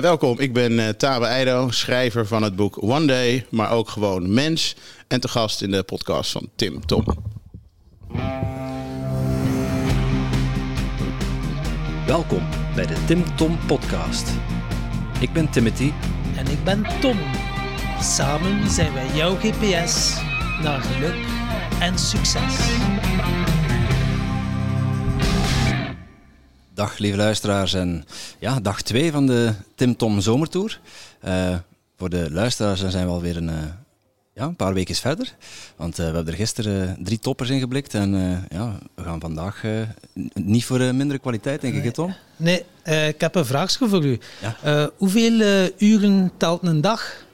welkom, ik ben uh, Tabe Eido, schrijver van het boek One Day, maar ook gewoon mens. En te gast in de podcast van Tim Tom. Welkom bij de Tim Tom Podcast. Ik ben Timothy. En ik ben Tom. Samen zijn wij jouw GPS naar geluk en succes. Dag lieve luisteraars en ja, dag 2 van de Tim Tom Zomertour. Uh, voor de luisteraars zijn we alweer een, uh, ja, een paar weken verder. Want uh, we hebben er gisteren drie toppers in geblikt. En ja, we gaan vandaag niet voor mindere kwaliteit, denk nee. ik, Tom? Nee, ik heb een vraagje voor u. Ja? hoeveel uren telt een dag?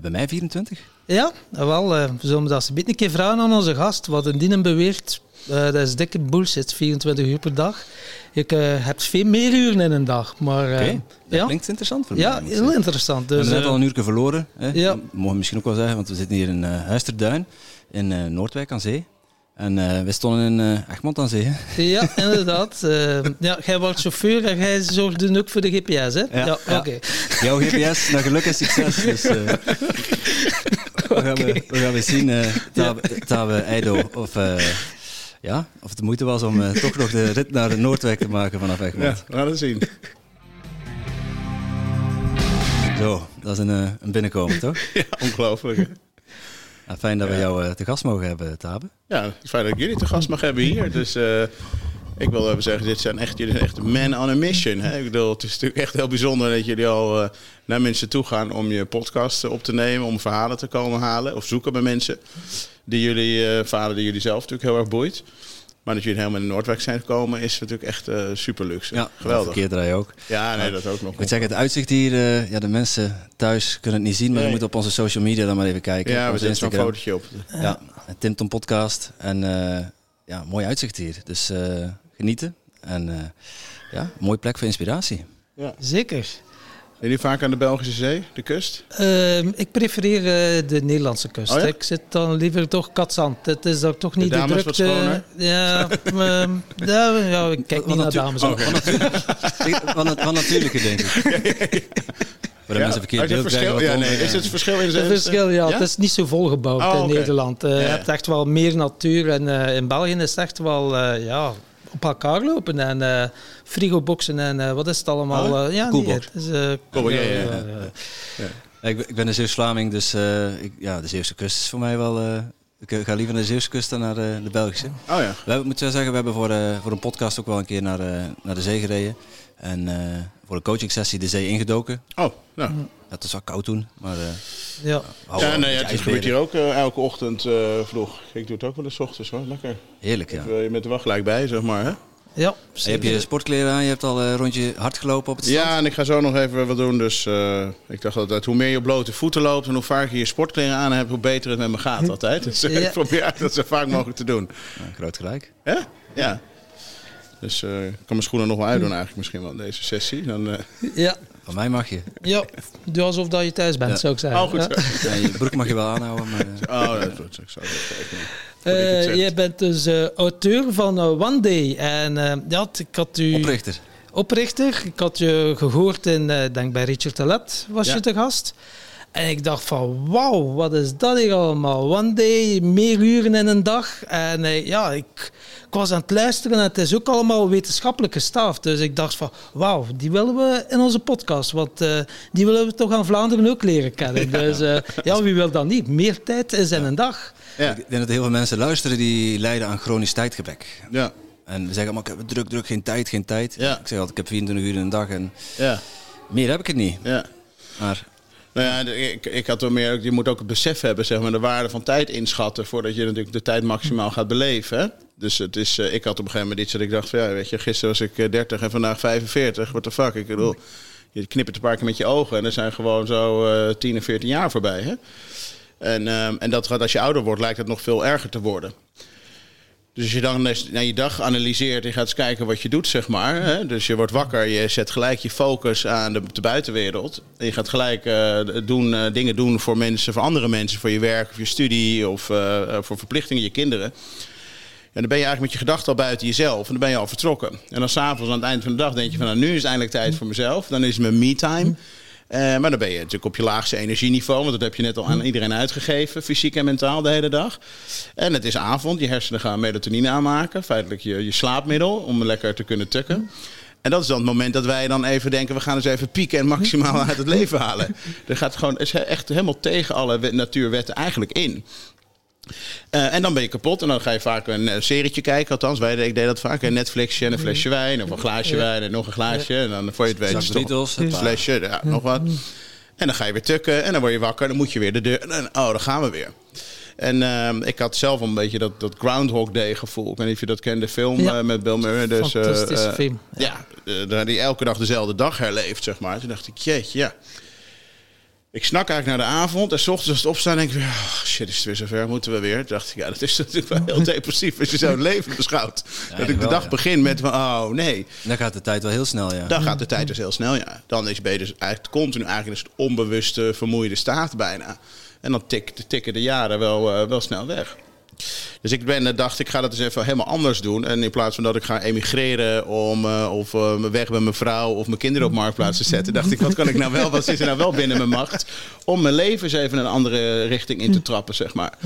bij mij 24. Ja, wel. we zullen dat een keer vragen aan onze gast. Wat een dienen beweert, dat is dikke bullshit, 24 uur per dag. Je uh, hebt veel meer uren in een dag. Maar, uh, okay. dat ja. klinkt interessant voor Ja, mij, heel interessant. Dus, we hebben net al een uur verloren. Hè? Ja. Dat mogen we misschien ook wel zeggen, want we zitten hier in uh, Huisterduin, in Noordwijk aan Zee. En we stonden in Egmond aan Zee. Hè? Ja, inderdaad. ja, jij wordt chauffeur en jij zorgde ook voor de GPS, hè? Ja, ja, ja. oké. Jouw GPS, naar geluk en succes. Dus, we, gaan we, we gaan we zien, uh, Tabe, Tabe Eido, of ja, of het de moeite was om uh, toch nog de rit naar de Noordwijk te maken vanaf Egmond. Ja, we gaan het zien. Zo, dat is een, uh, een binnenkomen, toch? Ja, ongelooflijk. Fijn dat we jou uh, te gast mogen hebben, Tabe. Ja, het is fijn dat ik jullie te gast mag hebben hier. Dus ik wil even zeggen, dit zijn echt, jullie zijn echt man on a mission. Hè? Ik bedoel, het is natuurlijk echt heel bijzonder dat jullie al naar mensen toe gaan om je podcast op te nemen, om verhalen te komen halen of zoeken bij mensen die jullie, uh, vader die jullie zelf natuurlijk heel erg boeit. Maar dat jullie helemaal in de Noordwijk zijn gekomen is natuurlijk echt uh, super luxe. Ja, geweldig. Verkeerdraai ook. Ja, nee, dat ook nog. Ik moet zeggen, het uitzicht hier, uh, ja, de mensen thuis kunnen het niet zien, maar nee. je moet op onze social media dan maar even kijken. Ja, we zetten zo'n fotootje op. Ja, Tim Tom podcast en ja, mooi uitzicht hier. Dus genieten en ja, mooie plek voor inspiratie. Ja. Zeker. Ben je vaak aan de Belgische Zee, de kust? Uh, ik prefereer uh, de Nederlandse kust. Oh ja? Ik zit dan liever toch katzand. Het is daar toch niet de, de drukte. Wat schoner? Ja, uh, ja, ja, ik kijk niet naar dames. Oh, van, van natuurlijke, denk ik. Voor de ja, mensen verkeerd beeld ja, nee. Is het verschil in Het verschil, ja, ja. Het is niet zo volgebouwd oh, in okay. Nederland. Uh, ja. Je hebt echt wel meer natuur. En uh, in België is het echt wel, uh, ja, op elkaar lopen en uh, frigoboxen en uh, wat is het allemaal? Oh, ja, Coolbox. nee, het is, Cool, ja, ja, ja. Ik, ik, ben een Zeeuws-Vlaming, dus ik, ja, de Zeeuwse kust is voor mij wel... ik ga liever naar de Zeeuwse kust dan naar de, de Belgische. Oh ja. We hebben, moet zeggen, we hebben voor, voor een podcast ook wel een keer naar, naar de zee gereden. En voor een coaching sessie de zee ingedoken. Oh, nou. Het was wel koud toen, maar... ja, ja nee, het gebeurt hier ook uh, elke ochtend uh, vroeg. Ik doe het ook wel eens ochtends hoor, lekker. Heerlijk, ja. Je bent er wel gelijk bij, zeg maar. Hè? Ja, je hebt je sportkleren aan, je hebt al een rondje hard gelopen op het strand. Ja, en ik ga zo nog even wat doen. Dus uh, ik dacht altijd, hoe meer je op blote voeten loopt en hoe vaker je je sportkleren aan hebt, hoe beter het met me gaat altijd. Dus ja. ik probeer dat zo vaak mogelijk te doen. Ja, groot gelijk. Ja? Ja. Dus ik kan mijn schoenen nog wel uitdoen eigenlijk misschien wel in deze sessie. Dan, ja. Van mij mag je. Ja, doe alsof dat je thuis bent, ja. zou ik zeggen. Oh, goed. Ja. Ja, je broek mag je wel aanhouden. Maar... Oh, dat is goed. Ik zou uh, jij bent dus uh, auteur van uh, One Day. En ja, ik had u... Oprichter. Oprichter. Ik had je gehoord in, denk bij Richard Telet was je te gast. En ik dacht van, wauw, wat is dat hier allemaal? One day, meer uren in een dag. En uh, ja, ik, ik, was aan het luisteren en het is ook allemaal wetenschappelijk gestaafd. Dus ik dacht van, wauw, die willen we in onze podcast. Want uh, die willen we toch aan Vlaanderen ook leren kennen. Ja. Dus uh, ja, wie wil dat niet? Meer tijd is in een dag. Ja. Ik denk dat heel veel mensen luisteren die lijden aan chronisch tijdgebrek. Ja. En we zeggen allemaal, ik heb druk, druk, geen tijd, geen tijd. Ja. Ik zeg altijd, ik heb 24 uur in een dag en ja. meer heb ik het niet. Ja. Maar nou ja, ik, ik had er meer, je moet ook het besef hebben, zeg maar, de waarde van tijd inschatten voordat je natuurlijk de tijd maximaal gaat beleven. Dus het is, uh, ik had op een gegeven moment iets dat ik dacht van ja, weet je, gisteren was ik 30 en vandaag 45. What the fuck? Ik bedoel, je knippert een paar keer met je ogen en er zijn gewoon zo uh, 10 en 14 jaar voorbij. Hè? En, um, en dat gaat als je ouder wordt, lijkt het nog veel erger te worden. Dus als je dan naar je dag analyseert en gaat eens kijken wat je doet, zeg maar. Hè? Dus je wordt wakker, je zet gelijk je focus aan de, de buitenwereld. En je gaat gelijk uh, doen, uh, dingen doen voor mensen, voor andere mensen, voor je werk of je studie of uh, voor verplichtingen, je kinderen. En dan ben je eigenlijk met je gedachten al buiten jezelf. En dan ben je al vertrokken. En dan s'avonds aan het eind van de dag denk je van... nou, nu is eindelijk tijd voor mezelf. Dan is het mijn me-time. Uh, maar dan ben je natuurlijk op je laagste energieniveau. Want dat heb je net al aan iedereen uitgegeven. Fysiek en mentaal de hele dag. En het is avond. Je hersenen gaan melatonine aanmaken. Feitelijk je, je slaapmiddel. Om lekker te kunnen tukken. En dat is dan het moment dat wij dan even denken... we gaan eens even pieken en maximaal uit het leven halen. Er gaat gewoon, is echt helemaal tegen alle natuurwetten eigenlijk in. Uh, en dan ben je kapot en dan ga je vaak een uh, serietje kijken. Althans, wij, ik deed dat vaak. Een Netflixje en een flesje wijn. Of een glaasje wijn en nog een glaasje. En dan voor je het weet Beatles, een flesje, ja, nog wat. En dan ga je weer tukken en dan word je wakker. Dan moet je weer de deur. En, oh, dan gaan we weer. En uh, ik had zelf een beetje dat, dat Groundhog Day gevoel. Ik weet niet of je dat kent, de film ja. uh, met Bill Murray. Dus, Fantastische film. Ja, ja die elke dag dezelfde dag herleeft, zeg maar. Toen dacht ik, jeetje, ja ik snak eigenlijk naar de avond. En s ochtends als het opstaan denk ik weer... Oh, shit, is het weer zover? Moeten we weer? Toen dacht ik, ja, dat is natuurlijk wel heel depressief... als je zo'n leven beschouwt. dat ik de dag begin met van, oh nee. Dan gaat de tijd wel heel snel, ja. Dan gaat de tijd dus heel snel, ja. Dan is, ben je dus eigenlijk continu eigenlijk een onbewuste, vermoeide staat bijna. En dan tik, tikken de jaren wel, uh, wel snel weg. Dus ik ben, dacht, ik ga dat eens even helemaal anders doen. En in plaats van dat ik ga emigreren om uh, of uh, weg met mijn vrouw of mijn kinderen op marktplaats te zetten, dacht ik, wat kan ik nou wel, wat is er nou wel binnen mijn macht om mijn leven eens even een andere richting in te trappen, zeg maar.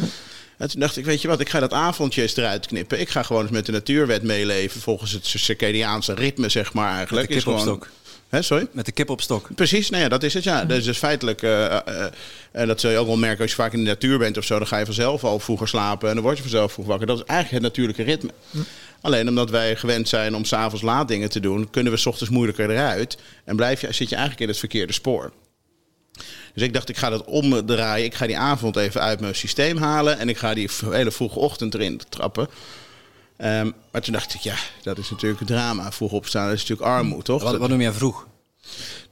En toen dacht ik, weet je wat, ik ga dat avondje eens eruit knippen. Ik ga gewoon eens met de natuurwet meeleven volgens het circadiaanse ritme, zeg maar eigenlijk. Met de kip is gewoon, Hè, sorry? Met de kip op stok. Precies, nou ja, dat is het, ja. Dus, dus feitelijk, uh, uh, en dat zul je ook wel merken als je vaak in de natuur bent of zo, dan ga je vanzelf al vroeger slapen en dan word je vanzelf vroeg wakker. Dat is eigenlijk het natuurlijke ritme. Hm. Alleen omdat wij gewend zijn om s'avonds laat dingen te doen, kunnen we s ochtends moeilijker eruit en blijf je, zit je eigenlijk in het verkeerde spoor. Dus ik dacht, ik ga dat omdraaien. Ik ga die avond even uit mijn systeem halen en ik ga die hele vroege ochtend erin trappen. Um, maar toen dacht ik, ja, dat is natuurlijk een drama. Vroeg opstaan dat is natuurlijk armoede, toch? Wat, wat noem jij vroeg?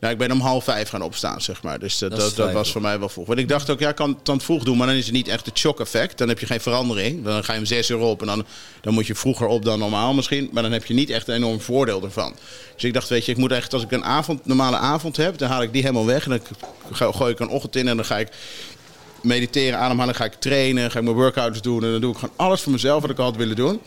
Nou, ik ben om half vijf gaan opstaan, zeg maar. Dus dat, dat, dat was voor mij wel vroeg. Want ik dacht ook, ja, ik kan het dan vroeg doen, maar dan is het niet echt het shock-effect. Dan heb je geen verandering. Dan ga je om zes uur op en dan, dan moet je vroeger op dan normaal misschien. Maar dan heb je niet echt een enorm voordeel ervan. Dus ik dacht, weet je, ik moet echt, als ik een avond, normale avond heb, dan haal ik die helemaal weg. En dan gooi ik een ochtend in en dan ga ik mediteren, ademhalen, ga ik trainen, ga ik mijn workouts doen. En dan doe ik gewoon alles voor mezelf wat ik altijd willen doen.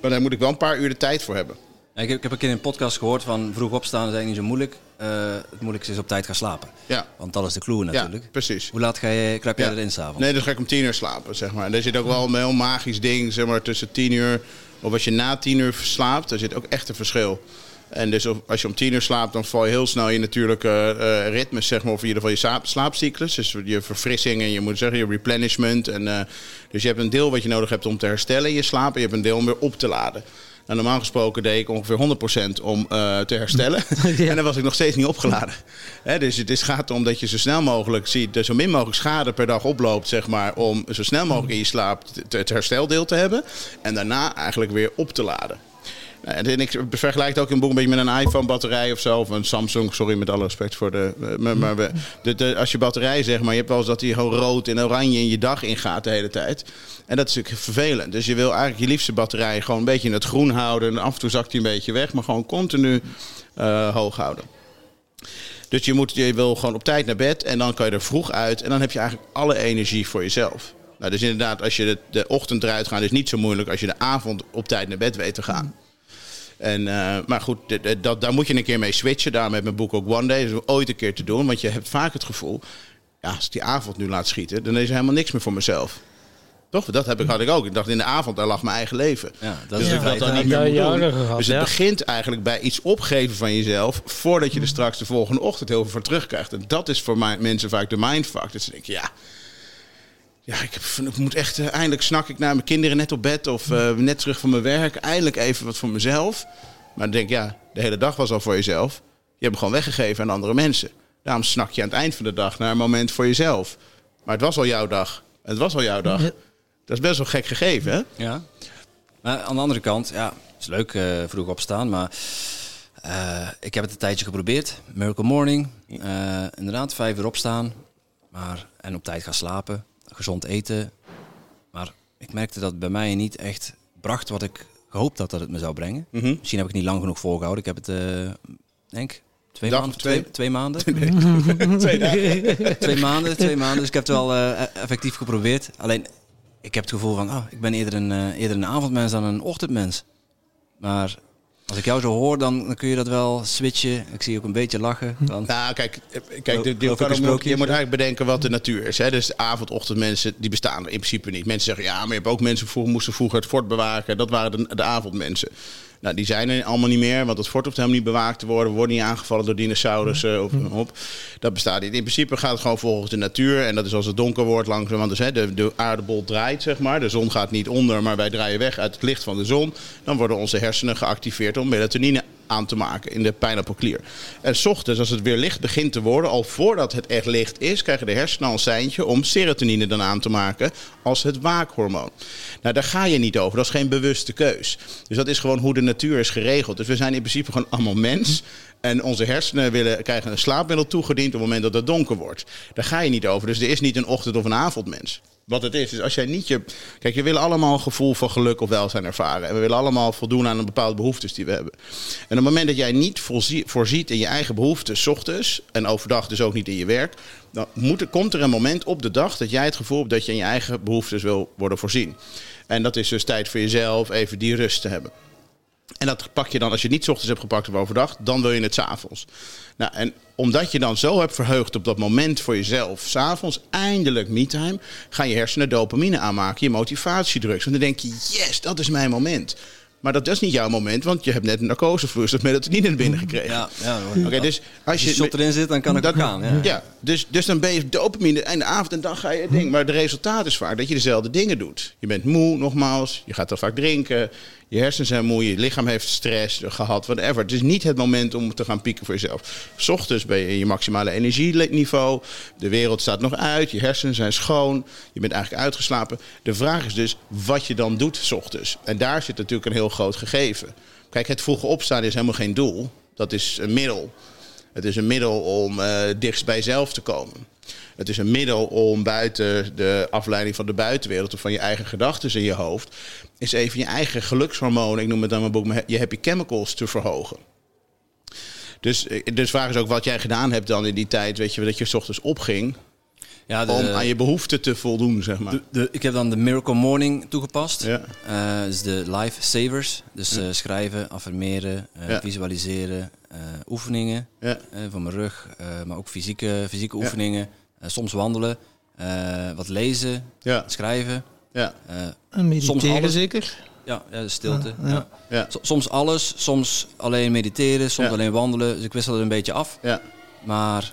Maar daar moet ik wel een paar uur de tijd voor hebben. Ik heb, ik heb een keer in een podcast gehoord van vroeg opstaan is eigenlijk niet zo moeilijk. Uh, het moeilijkste is op tijd gaan slapen. Ja. Want dat is de clue natuurlijk. Ja, precies. Hoe laat ga je, kruip jij ja. erin s'avonds? Nee, dan ga ik om tien uur slapen, zeg maar. En er zit ook wel een heel magisch ding, zeg maar, tussen tien uur... of als je na tien uur slaapt, daar zit ook echt een verschil. En dus als je om tien uur slaapt, dan val je heel snel je natuurlijke uh, ritmes, zeg maar, of in ieder geval je slaapcyclus. Dus je verfrissing en je moet zeggen, je replenishment. En, uh, dus je hebt een deel wat je nodig hebt om te herstellen in je slaap. En je hebt een deel om weer op te laden. Nou, normaal gesproken deed ik ongeveer 100% om uh, te herstellen. ja. En dan was ik nog steeds niet opgeladen. Hè, dus het is, gaat erom dat je zo snel mogelijk ziet, zo min mogelijk schade per dag oploopt, zeg maar, om zo snel mogelijk in je slaap het hersteldeel te hebben. En daarna eigenlijk weer op te laden. En ik vergelijk het ook een beetje met een iPhone-batterij of zo. Of een Samsung, sorry met alle respect voor de... Maar, maar de, de, als je batterij zeg maar, je hebt wel eens dat die gewoon rood en oranje in je dag ingaat de hele tijd. En dat is natuurlijk vervelend. Dus je wil eigenlijk je liefste batterij gewoon een beetje in het groen houden. En af en toe zakt hij een beetje weg, maar gewoon continu uh, hoog houden. Dus je, moet, je wil gewoon op tijd naar bed en dan kan je er vroeg uit. En dan heb je eigenlijk alle energie voor jezelf. Nou, dus inderdaad, als je de, de ochtend eruit gaat, is niet zo moeilijk als je de avond op tijd naar bed weet te gaan. En, uh, maar goed, dat, daar moet je een keer mee switchen. Daarom heb mijn boek ook One Day. Dat is ooit een keer te doen. Want je hebt vaak het gevoel... Ja, als ik die avond nu laat schieten... dan is er helemaal niks meer voor mezelf. Toch? Dat heb ik, had ik ook. Ik dacht in de avond, daar lag mijn eigen leven. Ja, dat dus is dat dan niet meer moet doen. Gehad, dus het ja. begint eigenlijk bij iets opgeven van jezelf... voordat je er straks de volgende ochtend heel veel voor terugkrijgt. En dat is voor mensen vaak de mindfuck. Dus ik denk ja... Ja, ik, heb, ik moet echt... Uh, eindelijk snak ik naar mijn kinderen net op bed... of uh, net terug van mijn werk. Eindelijk even wat voor mezelf. Maar dan denk ik, ja, de hele dag was al voor jezelf. Je hebt hem gewoon weggegeven aan andere mensen. Daarom snak je aan het eind van de dag naar een moment voor jezelf. Maar het was al jouw dag. Het was al jouw dag. Dat is best wel gek gegeven, hè? Ja. Maar aan de andere kant, ja, het is leuk uh, vroeg opstaan, maar uh, ik heb het een tijdje geprobeerd. Miracle Morning, uh, inderdaad, vijf uur opstaan, maar, en op tijd gaan slapen, gezond eten. Maar ik merkte dat het bij mij niet echt bracht wat ik gehoopt had dat het me zou brengen. Mm -hmm. Misschien heb ik niet lang genoeg volgehouden. Ik heb het, uh, denk twee Dag maanden, twee. maanden. twee, dagen. twee maanden, twee maanden. Dus ik heb het wel uh, effectief geprobeerd. Alleen, ik heb het gevoel van, ah, ik ben eerder een, eh, eerder een avondmens dan een ochtendmens. Maar als ik jou zo hoor, dan, dan kun je dat wel switchen. Ik zie je ook een beetje lachen. Dan. Nou, kijk, eh, kijk de, de- kan ook- je moet eigenlijk bedenken wat de natuur is. Hè? Dus de avond, ochtendmensen, die bestaan er in principe niet. Mensen zeggen, ja, maar je hebt ook mensen vroeger moesten vroeger het fort bewaken. Dat waren de, de avondmensen. Nou, die zijn er allemaal niet meer, want het fort hoeft helemaal niet bewaakt te worden. We worden niet aangevallen door dinosaurussen of op. Dat bestaat niet. In principe gaat het gewoon volgens de natuur. En dat is als het donker wordt langzaam. Want dus, hè, de, de aardebol draait, zeg maar. De zon gaat niet onder, maar wij draaien weg uit het licht van de zon. Dan worden onze hersenen geactiveerd om melatonine aan te maken in de pijnappelklier. En s ochtends, als het weer licht begint te worden, al voordat het echt licht is, krijgen de hersenen al een seintje om serotonine dan aan te maken als het waakhormoon. Nou, daar ga je niet over. Dat is geen bewuste keus. Dus dat is gewoon hoe de natuur is geregeld. Dus we zijn in principe gewoon allemaal mens. En onze hersenen willen, krijgen een slaapmiddel toegediend op het moment dat het donker wordt. Daar ga je niet over. Dus er is niet een ochtend- of een avondmens. Wat het is, is als jij niet je. Kijk, we willen allemaal een gevoel van geluk of welzijn ervaren. En we willen allemaal voldoen aan een bepaalde behoeftes die we hebben. En op het moment dat jij niet voorzie- voorziet in je eigen behoeftes, ochtends en overdag dus ook niet in je werk, dan moet er, komt er een moment op de dag dat jij het gevoel hebt dat je in je eigen behoeftes wil worden voorzien. En dat is dus tijd voor jezelf, even die rust te hebben. En dat pak je dan, als je het niet ochtends hebt gepakt of overdag, dan wil je het s'avonds. Nou, en omdat je dan zo hebt verheugd op dat moment voor jezelf, s'avonds eindelijk me-time, gaan je hersenen dopamine aanmaken, je motivatiedrugs. En dan denk je, yes, dat is mijn moment. Maar dat is niet jouw moment, want je hebt net een narcosevloeistof melatonine binnen gekregen. Ja, ja. Oké, dus als Als je, je shot erin zit, dan kan het dat- ook gaan. Ja. ja, dus, dus dan ben je dopamine en de avond en dan ga je het ding. Maar het resultaat is vaak dat je dezelfde dingen doet. Je bent moe, nogmaals. Je gaat dan vaak drinken. Je hersenen zijn moe. Je lichaam heeft stress gehad, whatever. Het is niet het moment om te gaan pieken voor jezelf. 's ochtends ben je in je maximale energieniveau. De wereld staat nog uit. Je hersenen zijn schoon. Je bent eigenlijk uitgeslapen. De vraag is dus wat je dan doet 's ochtends. En daar zit natuurlijk een heel groot gegeven. Kijk, het vroege opstaan is helemaal geen doel. Dat is een middel. Het is een middel om eh dichtst bij jezelf te komen. Het is een middel om buiten de afleiding van de buitenwereld of van je eigen gedachten in je hoofd, is even je eigen gelukshormonen, ik noem het dan mijn boek, je happy chemicals te verhogen. Dus, eh, dus de vraag is ook wat jij gedaan hebt dan in die tijd, weet je, dat je 's ochtends opging Ja, de, om aan je behoeften te voldoen, zeg maar. de, de- ik heb dan de Miracle Morning toegepast. Ja. Eh, dus de life savers. Dus eh, schrijven, affirmeren, Ja. visualiseren, oefeningen voor mijn rug, maar ook fysieke, fysieke oefeningen. Soms wandelen, eh, wat lezen, Ja, schrijven. ja, eh, En mediteren alles- zeker. ja, ja, stilte. Ja, ja. ja. ja, S- Soms alles, soms alleen mediteren, soms Ja. alleen wandelen. Dus ik wissel er een beetje af. ja. Maar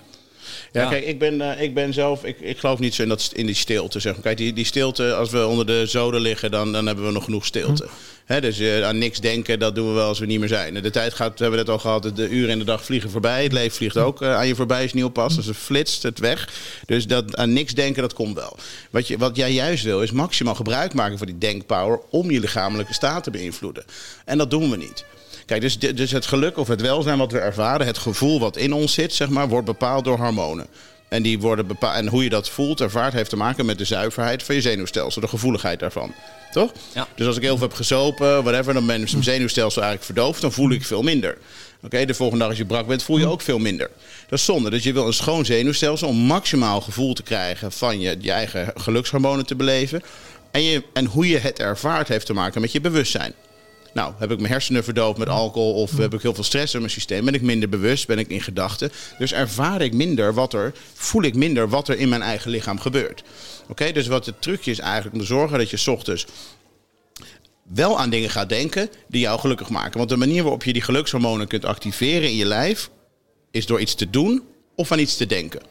Ja, Ja. kijk, ik ben, eh, ik ben zelf, ik, ik geloof niet zo in, dat, in die stilte. Zeg maar. Kijk, die, die stilte, als we onder de zoden liggen, dan, dan hebben we nog genoeg stilte. Hè, dus eh, aan niks denken, dat doen we wel als we niet meer zijn. De tijd gaat, we hebben het al gehad, de uren in de dag vliegen voorbij. Het leven vliegt ook eh, aan je voorbij als je niet oppast. Dus het flitst het weg. Dus dat, aan niks denken, dat komt wel. Wat, je, wat jij juist wil, is maximaal gebruik maken van die denkpower om je lichamelijke staat te beïnvloeden. En dat doen we niet. Kijk, dus, dus het geluk of het welzijn wat we ervaren, het gevoel wat in ons zit, zeg maar, wordt bepaald door hormonen. En, die worden bepaald, en hoe je dat voelt, ervaart, heeft te maken met de zuiverheid van je zenuwstelsel, de gevoeligheid daarvan. Toch? Ja. Dus als ik heel veel heb gezopen, whatever, dan ben mijn zenuwstelsel eigenlijk verdoofd, dan voel ik veel minder. Oké, de volgende dag als je brak bent, voel je ook veel minder. Dat is zonde. Dus je wil een schoon zenuwstelsel om maximaal gevoel te krijgen van je, je eigen gelukshormonen te beleven. En, je, en hoe je het ervaart heeft te maken met je bewustzijn. Nou, heb ik mijn hersenen verdoofd met alcohol of heb ik heel veel stress in mijn systeem, ben ik minder bewust, ben ik in gedachten. Dus ervaar ik minder wat er, voel ik minder wat er in mijn eigen lichaam gebeurt. Oké, dus wat het trucje is eigenlijk om te zorgen dat je 's ochtends wel aan dingen gaat denken die jou gelukkig maken. Want de manier waarop je die gelukshormonen kunt activeren in je lijf is door iets te doen of aan iets te denken.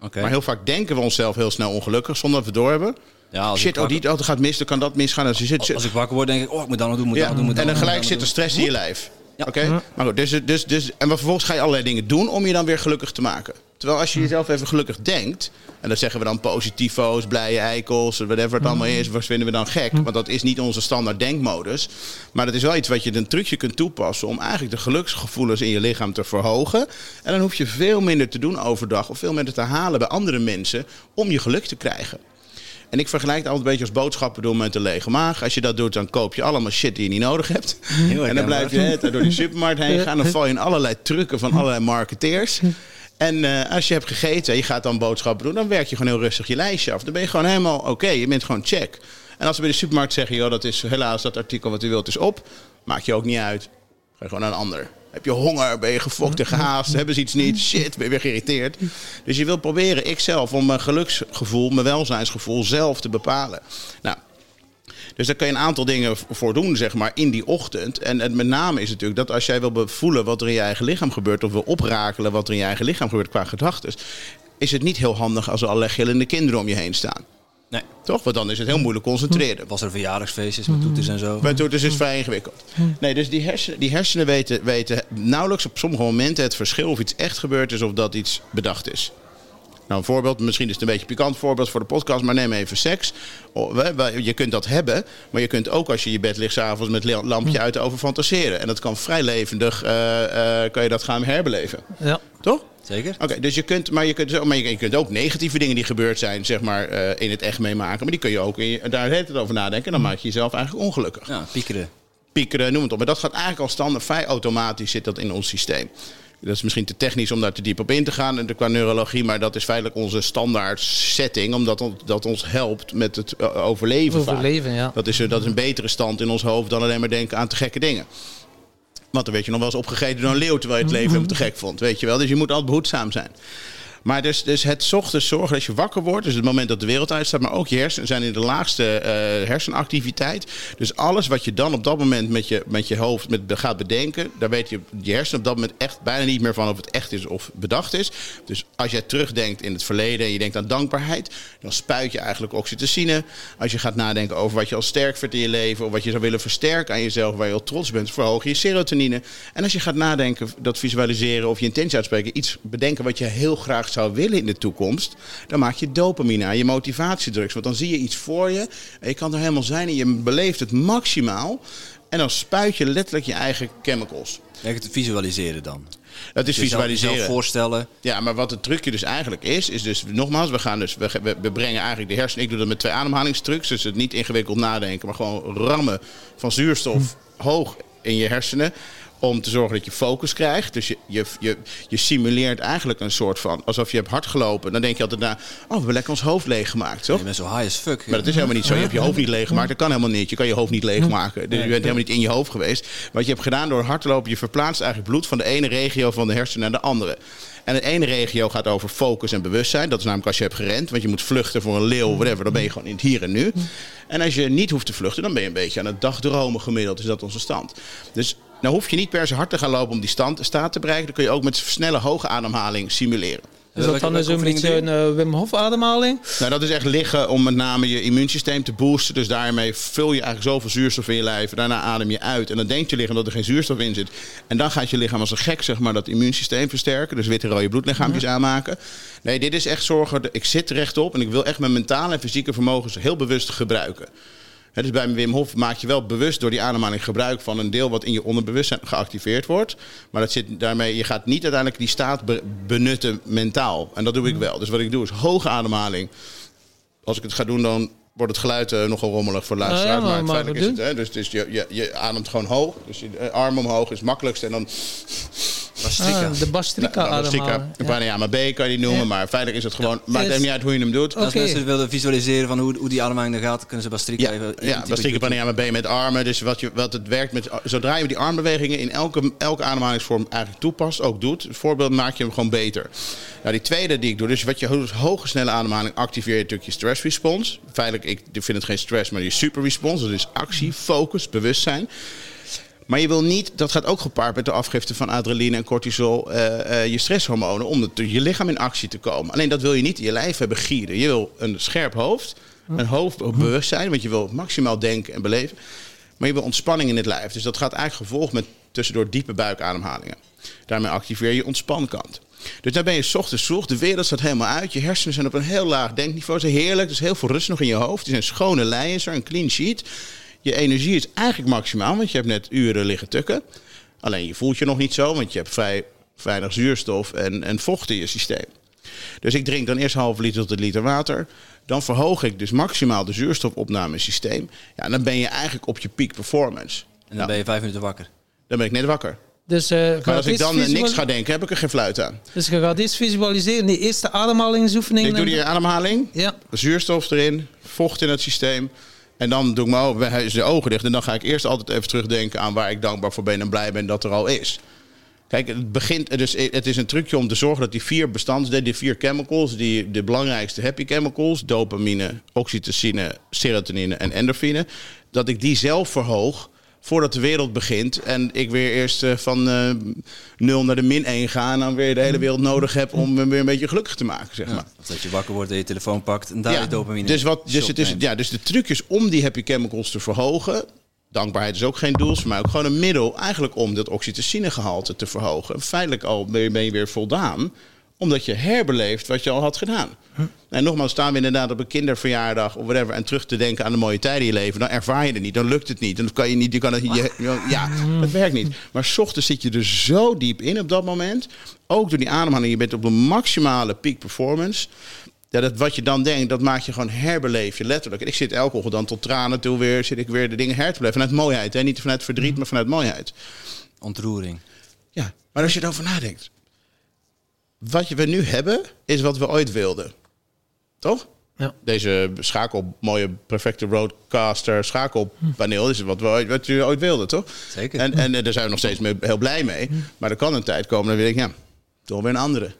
oké. Maar heel vaak denken we onszelf heel snel ongelukkig zonder dat we doorhebben. Ja, als Shit, oh, wakker- die, oh, dat gaat mis, dan kan dat misgaan. Als je zit, Als ik wakker word, denk ik, oh, ik moet dat nog doen, moet ja, dat nog doen, moet en dan gelijk zit er stress in je lijf. Ja. Oké? Maar goed, dus, dus, dus, en vervolgens ga je allerlei dingen doen om je dan weer gelukkig te maken. Terwijl als je jezelf even gelukkig denkt, en dat zeggen we dan positivo's, blije eikels, whatever het allemaal is, wat vinden we dan gek? Want dat is niet onze standaard denkmodus. Maar dat is wel iets wat je een trucje kunt toepassen om eigenlijk de geluksgevoelens in je lichaam te verhogen. En dan hoef je veel minder te doen overdag of veel minder te halen bij andere mensen om je geluk te krijgen. En ik vergelijk het altijd een beetje als boodschappen doen met een lege maag. Als je dat doet, dan koop je allemaal shit die je niet nodig hebt. En dan blijf je het door die supermarkt heen gaan. Dan val je in allerlei trucken van allerlei marketeers. En eh, als je hebt gegeten en je gaat dan boodschappen doen, dan werk je gewoon heel rustig je lijstje af. Dan ben je gewoon helemaal oké. Je bent gewoon check. En als ze bij de supermarkt zeggen, joh, dat is helaas dat artikel wat u wilt is op, maakt je ook niet uit. Ga je gewoon naar een ander. Heb je honger? Ben je gefokt en gehaast? Hebben ze iets niet? Shit, ben je weer geïrriteerd? Dus je wilt proberen, ik zelf, om mijn geluksgevoel, mijn welzijnsgevoel zelf te bepalen. Nou, dus daar kun je een aantal dingen voor doen, zeg maar, in die ochtend. En, en met name is het natuurlijk dat als jij wil voelen wat er in je eigen lichaam gebeurt, of wil oprakelen wat er in je eigen lichaam gebeurt qua gedachten, is het niet heel handig als er allerlei gillende kinderen om je heen staan. Nee. Toch? Want dan is het heel moeilijk concentreren. Was er verjaardagsfeestjes met toeters en zo? Met toeters is het vrij ingewikkeld. Nee, dus die hersenen, die hersenen weten, weten nauwelijks op sommige momenten het verschil of iets echt gebeurd is of dat iets bedacht is. Nou, een voorbeeld, misschien is het een beetje een pikant voorbeeld voor de podcast, maar neem even seks. Je kunt dat hebben, maar je kunt ook als je in je bed ligt s'avonds met lampje uit over fantaseren. En dat kan vrij levendig, uh, kan je dat gaan herbeleven. Ja. Toch? Zeker. Oké, dus je kunt, maar je kunt, maar je, kunt ook negatieve dingen die gebeurd zijn, zeg maar, uh, in het echt meemaken. Maar die kun je ook in je, daar het over nadenken. En dan maak je jezelf eigenlijk ongelukkig. Ja, piekeren. Piekeren, noem het op. Maar dat gaat eigenlijk al standaard, vrij automatisch zit dat in ons systeem. Dat is misschien te technisch om daar te diep op in te gaan qua neurologie, maar dat is feitelijk onze standaard setting, omdat dat ons helpt met het overleven. Overleven, ja. Dat is, dat is een betere stand in ons hoofd dan alleen maar denken aan te gekke dingen. Want dan werd je nog wel eens opgegeten door een leeuw terwijl je het leven helemaal te gek vond. Weet je wel? Dus je moet altijd behoedzaam zijn. Maar dus, dus het ochtends zorgen dat je wakker wordt, dus het moment dat de wereld uitstaat, maar ook je hersenen zijn in de laagste uh, hersenactiviteit. Dus alles wat je dan op dat moment met je, met je hoofd met, gaat bedenken, daar weet je je hersenen op dat moment echt bijna niet meer van of het echt is of bedacht is. Dus als jij terugdenkt in het verleden en je denkt aan dankbaarheid, dan spuit je eigenlijk oxytocine. Als je gaat nadenken over wat je al sterk vindt in je leven of wat je zou willen versterken aan jezelf, waar je al trots bent, verhoog je serotonine. En als je gaat nadenken, dat visualiseren of je intentie uitspreken, iets bedenken wat je heel graag zou willen in de toekomst, dan maak je dopamine aan, je motivatiedrugs. Want dan zie je iets voor je en je kan er helemaal zijn en je beleeft het maximaal. En dan spuit je letterlijk je eigen chemicals. Het visualiseren dan. Dat is visualiseren. Jezelf voorstellen. Ja, maar wat het trucje dus eigenlijk is, is dus nogmaals, we gaan dus, we, we brengen eigenlijk de hersenen. Ik doe dat met twee ademhalingstrucs, dus het niet ingewikkeld nadenken, maar gewoon rammen van zuurstof hoog in je hersenen om te zorgen dat je focus krijgt. Dus je, je, je, je simuleert eigenlijk een soort van... alsof je hebt hard gelopen. Dan denk je altijd na... oh, we hebben lekker ons hoofd leeggemaakt, toch? Je bent zo high as fuck. Maar dat is helemaal niet zo. Je hebt je hoofd niet leeggemaakt. Dat kan helemaal niet. Je kan je hoofd niet leegmaken. Dus je bent helemaal niet in je hoofd geweest. Wat je hebt gedaan door hard te lopen... je verplaatst eigenlijk bloed van de ene regio van de hersenen naar de andere. En de ene regio gaat over focus en bewustzijn. Dat is namelijk als je hebt gerend. Want je moet vluchten voor een leeuw, whatever. Dan ben je gewoon in het hier en nu. En als je niet hoeft te vluchten, dan ben je een beetje aan het dagdromen gemiddeld. Is dat onze stand. Dus nou hoef je niet per se hard te gaan lopen om die stand, staat te bereiken. Dan kun je ook met snelle hoge ademhaling simuleren. Is dat dan dus een beetje een uh, Wim Hof ademhaling? Nou, dat is echt liggen om met name je immuunsysteem te boosten. Dus daarmee vul je eigenlijk zoveel zuurstof in je lijf. Daarna adem je uit. En dan denkt je lichaam dat er geen zuurstof in zit. En dan gaat je lichaam als een gek zeg maar, dat immuunsysteem versterken. Dus witte rode bloedlichaampjes aanmaken. Nee, dit is echt zorgen. Ik zit rechtop en ik wil echt mijn mentale en fysieke vermogens heel bewust gebruiken dus bij Wim Hof maak je wel bewust door die ademhaling gebruik van een deel wat in je onderbewustzijn geactiveerd wordt. Maar dat zit daarmee, je gaat niet uiteindelijk die staat benutten mentaal. En dat doe ik wel. Dus wat ik doe is hoge ademhaling. Als ik het ga doen, dan wordt het geluid uh, nogal rommelig voor de luisteraar. maar, maar feitelijk is het. Hè? Dus, dus je, je, je ademt gewoon hoog. Dus je eh, arm omhoog is het makkelijkst. En dan Bastrika. Ah, de Bastrika nou, Bastrika. Ja. maar B kan je die noemen, maar feitelijk is het gewoon... Ja, maakt hem niet uit hoe je hem doet. Als mensen willen visualiseren van hoe, hoe die ademhaling er gaat, kunnen ze Bastrika ja, even... Ja, Bastrika Pranayama B met armen. Dus wat, je, wat het werkt met... Zodra je die armbewegingen in elke, elke ademhalingsvorm eigenlijk toepast, ook doet, voorbeeld maak je hem gewoon beter. Nou, die tweede die ik doe, dus wat je hoge snelle ademhaling activeer je natuurlijk je stress response. Feitelijk, ik vind het geen stress, maar je super response. Dat is actie, focus, bewustzijn. Maar je wil niet, dat gaat ook gepaard met de afgifte van adrenaline en cortisol, uh, uh, je stresshormonen, om het, je lichaam in actie te komen. Alleen dat wil je niet in je lijf hebben gieren. Je wil een scherp hoofd, een hoofdbewustzijn, want je wil maximaal denken en beleven. Maar je wil ontspanning in het lijf. Dus dat gaat eigenlijk gevolgd met tussendoor diepe buikademhalingen. Daarmee activeer je ontspankant. Dus daar ben je ochtends vroeg. De wereld staat helemaal uit. Je hersenen zijn op een heel laag denkniveau. Ze heerlijk. Dus heel veel rust nog in je hoofd. Is een schone lijn, er, een clean sheet. Je energie is eigenlijk maximaal, want je hebt net uren liggen tukken. Alleen je voelt je nog niet zo, want je hebt vrij weinig zuurstof en, en vocht in je systeem. Dus ik drink dan eerst half liter tot een liter water. Dan verhoog ik dus maximaal de zuurstofopnamesysteem. Ja, en dan ben je eigenlijk op je peak performance. En dan nou, ben je vijf minuten wakker. Dan ben ik net wakker. Dus, uh, maar als ik dan niks ga denken, heb ik er geen fluit aan. Dus je gaat eens visualiseren, die eerste ademhalingsoefening. Ik doe die ademhaling, ja. zuurstof erin, vocht in het systeem. En dan doe ik mijn de ogen dicht. En dan ga ik eerst altijd even terugdenken aan waar ik dankbaar voor ben en blij ben dat er al is. Kijk, het begint, dus het is een trucje om te zorgen dat die vier bestanddelen, die vier chemicals, die de belangrijkste happy chemicals, dopamine, oxytocine, serotonine en endorfine, dat ik die zelf verhoog voordat de wereld begint. En ik weer eerst uh, van uh, 0 naar de min 1 ga. En dan weer de hele wereld nodig heb om me weer een beetje gelukkig te maken. Zeg maar. Dat je wakker wordt en je telefoon pakt en daar ja, je dopamine dus, wat, dus, het is, ja, dus de trucjes om die happy chemicals te verhogen. Dankbaarheid is ook geen doel, is mij ook gewoon een middel. Eigenlijk om dat oxytocinegehalte te verhogen. Feitelijk al ben je weer voldaan omdat je herbeleeft wat je al had gedaan. En nogmaals, staan we inderdaad op een kinderverjaardag of whatever... en terug te denken aan de mooie tijden in je leven... dan ervaar je het niet, dan lukt het niet. Dan kan je niet, je kan het, je, ja, dat werkt niet. Maar s ochtends zit je er zo diep in op dat moment. Ook door die ademhaling, je bent op de maximale peak performance... Ja, dat wat je dan denkt, dat maakt je gewoon herbeleef je letterlijk. Ik zit elke ochtend dan tot tranen toe weer, zit ik weer de dingen her te beleven. Vanuit mooiheid, hè? niet vanuit verdriet, maar vanuit mooiheid. Ontroering. Ja, maar als je erover nadenkt wat we nu hebben, is wat we ooit wilden. Toch? Ja. Deze schakel, mooie perfecte roadcaster schakelpaneel is wat we ooit, wat je ooit wilden, toch? Zeker. En, en daar zijn we nog steeds mee, heel blij mee. Maar er kan een tijd komen, dan wil ik, ja, toch weer een andere.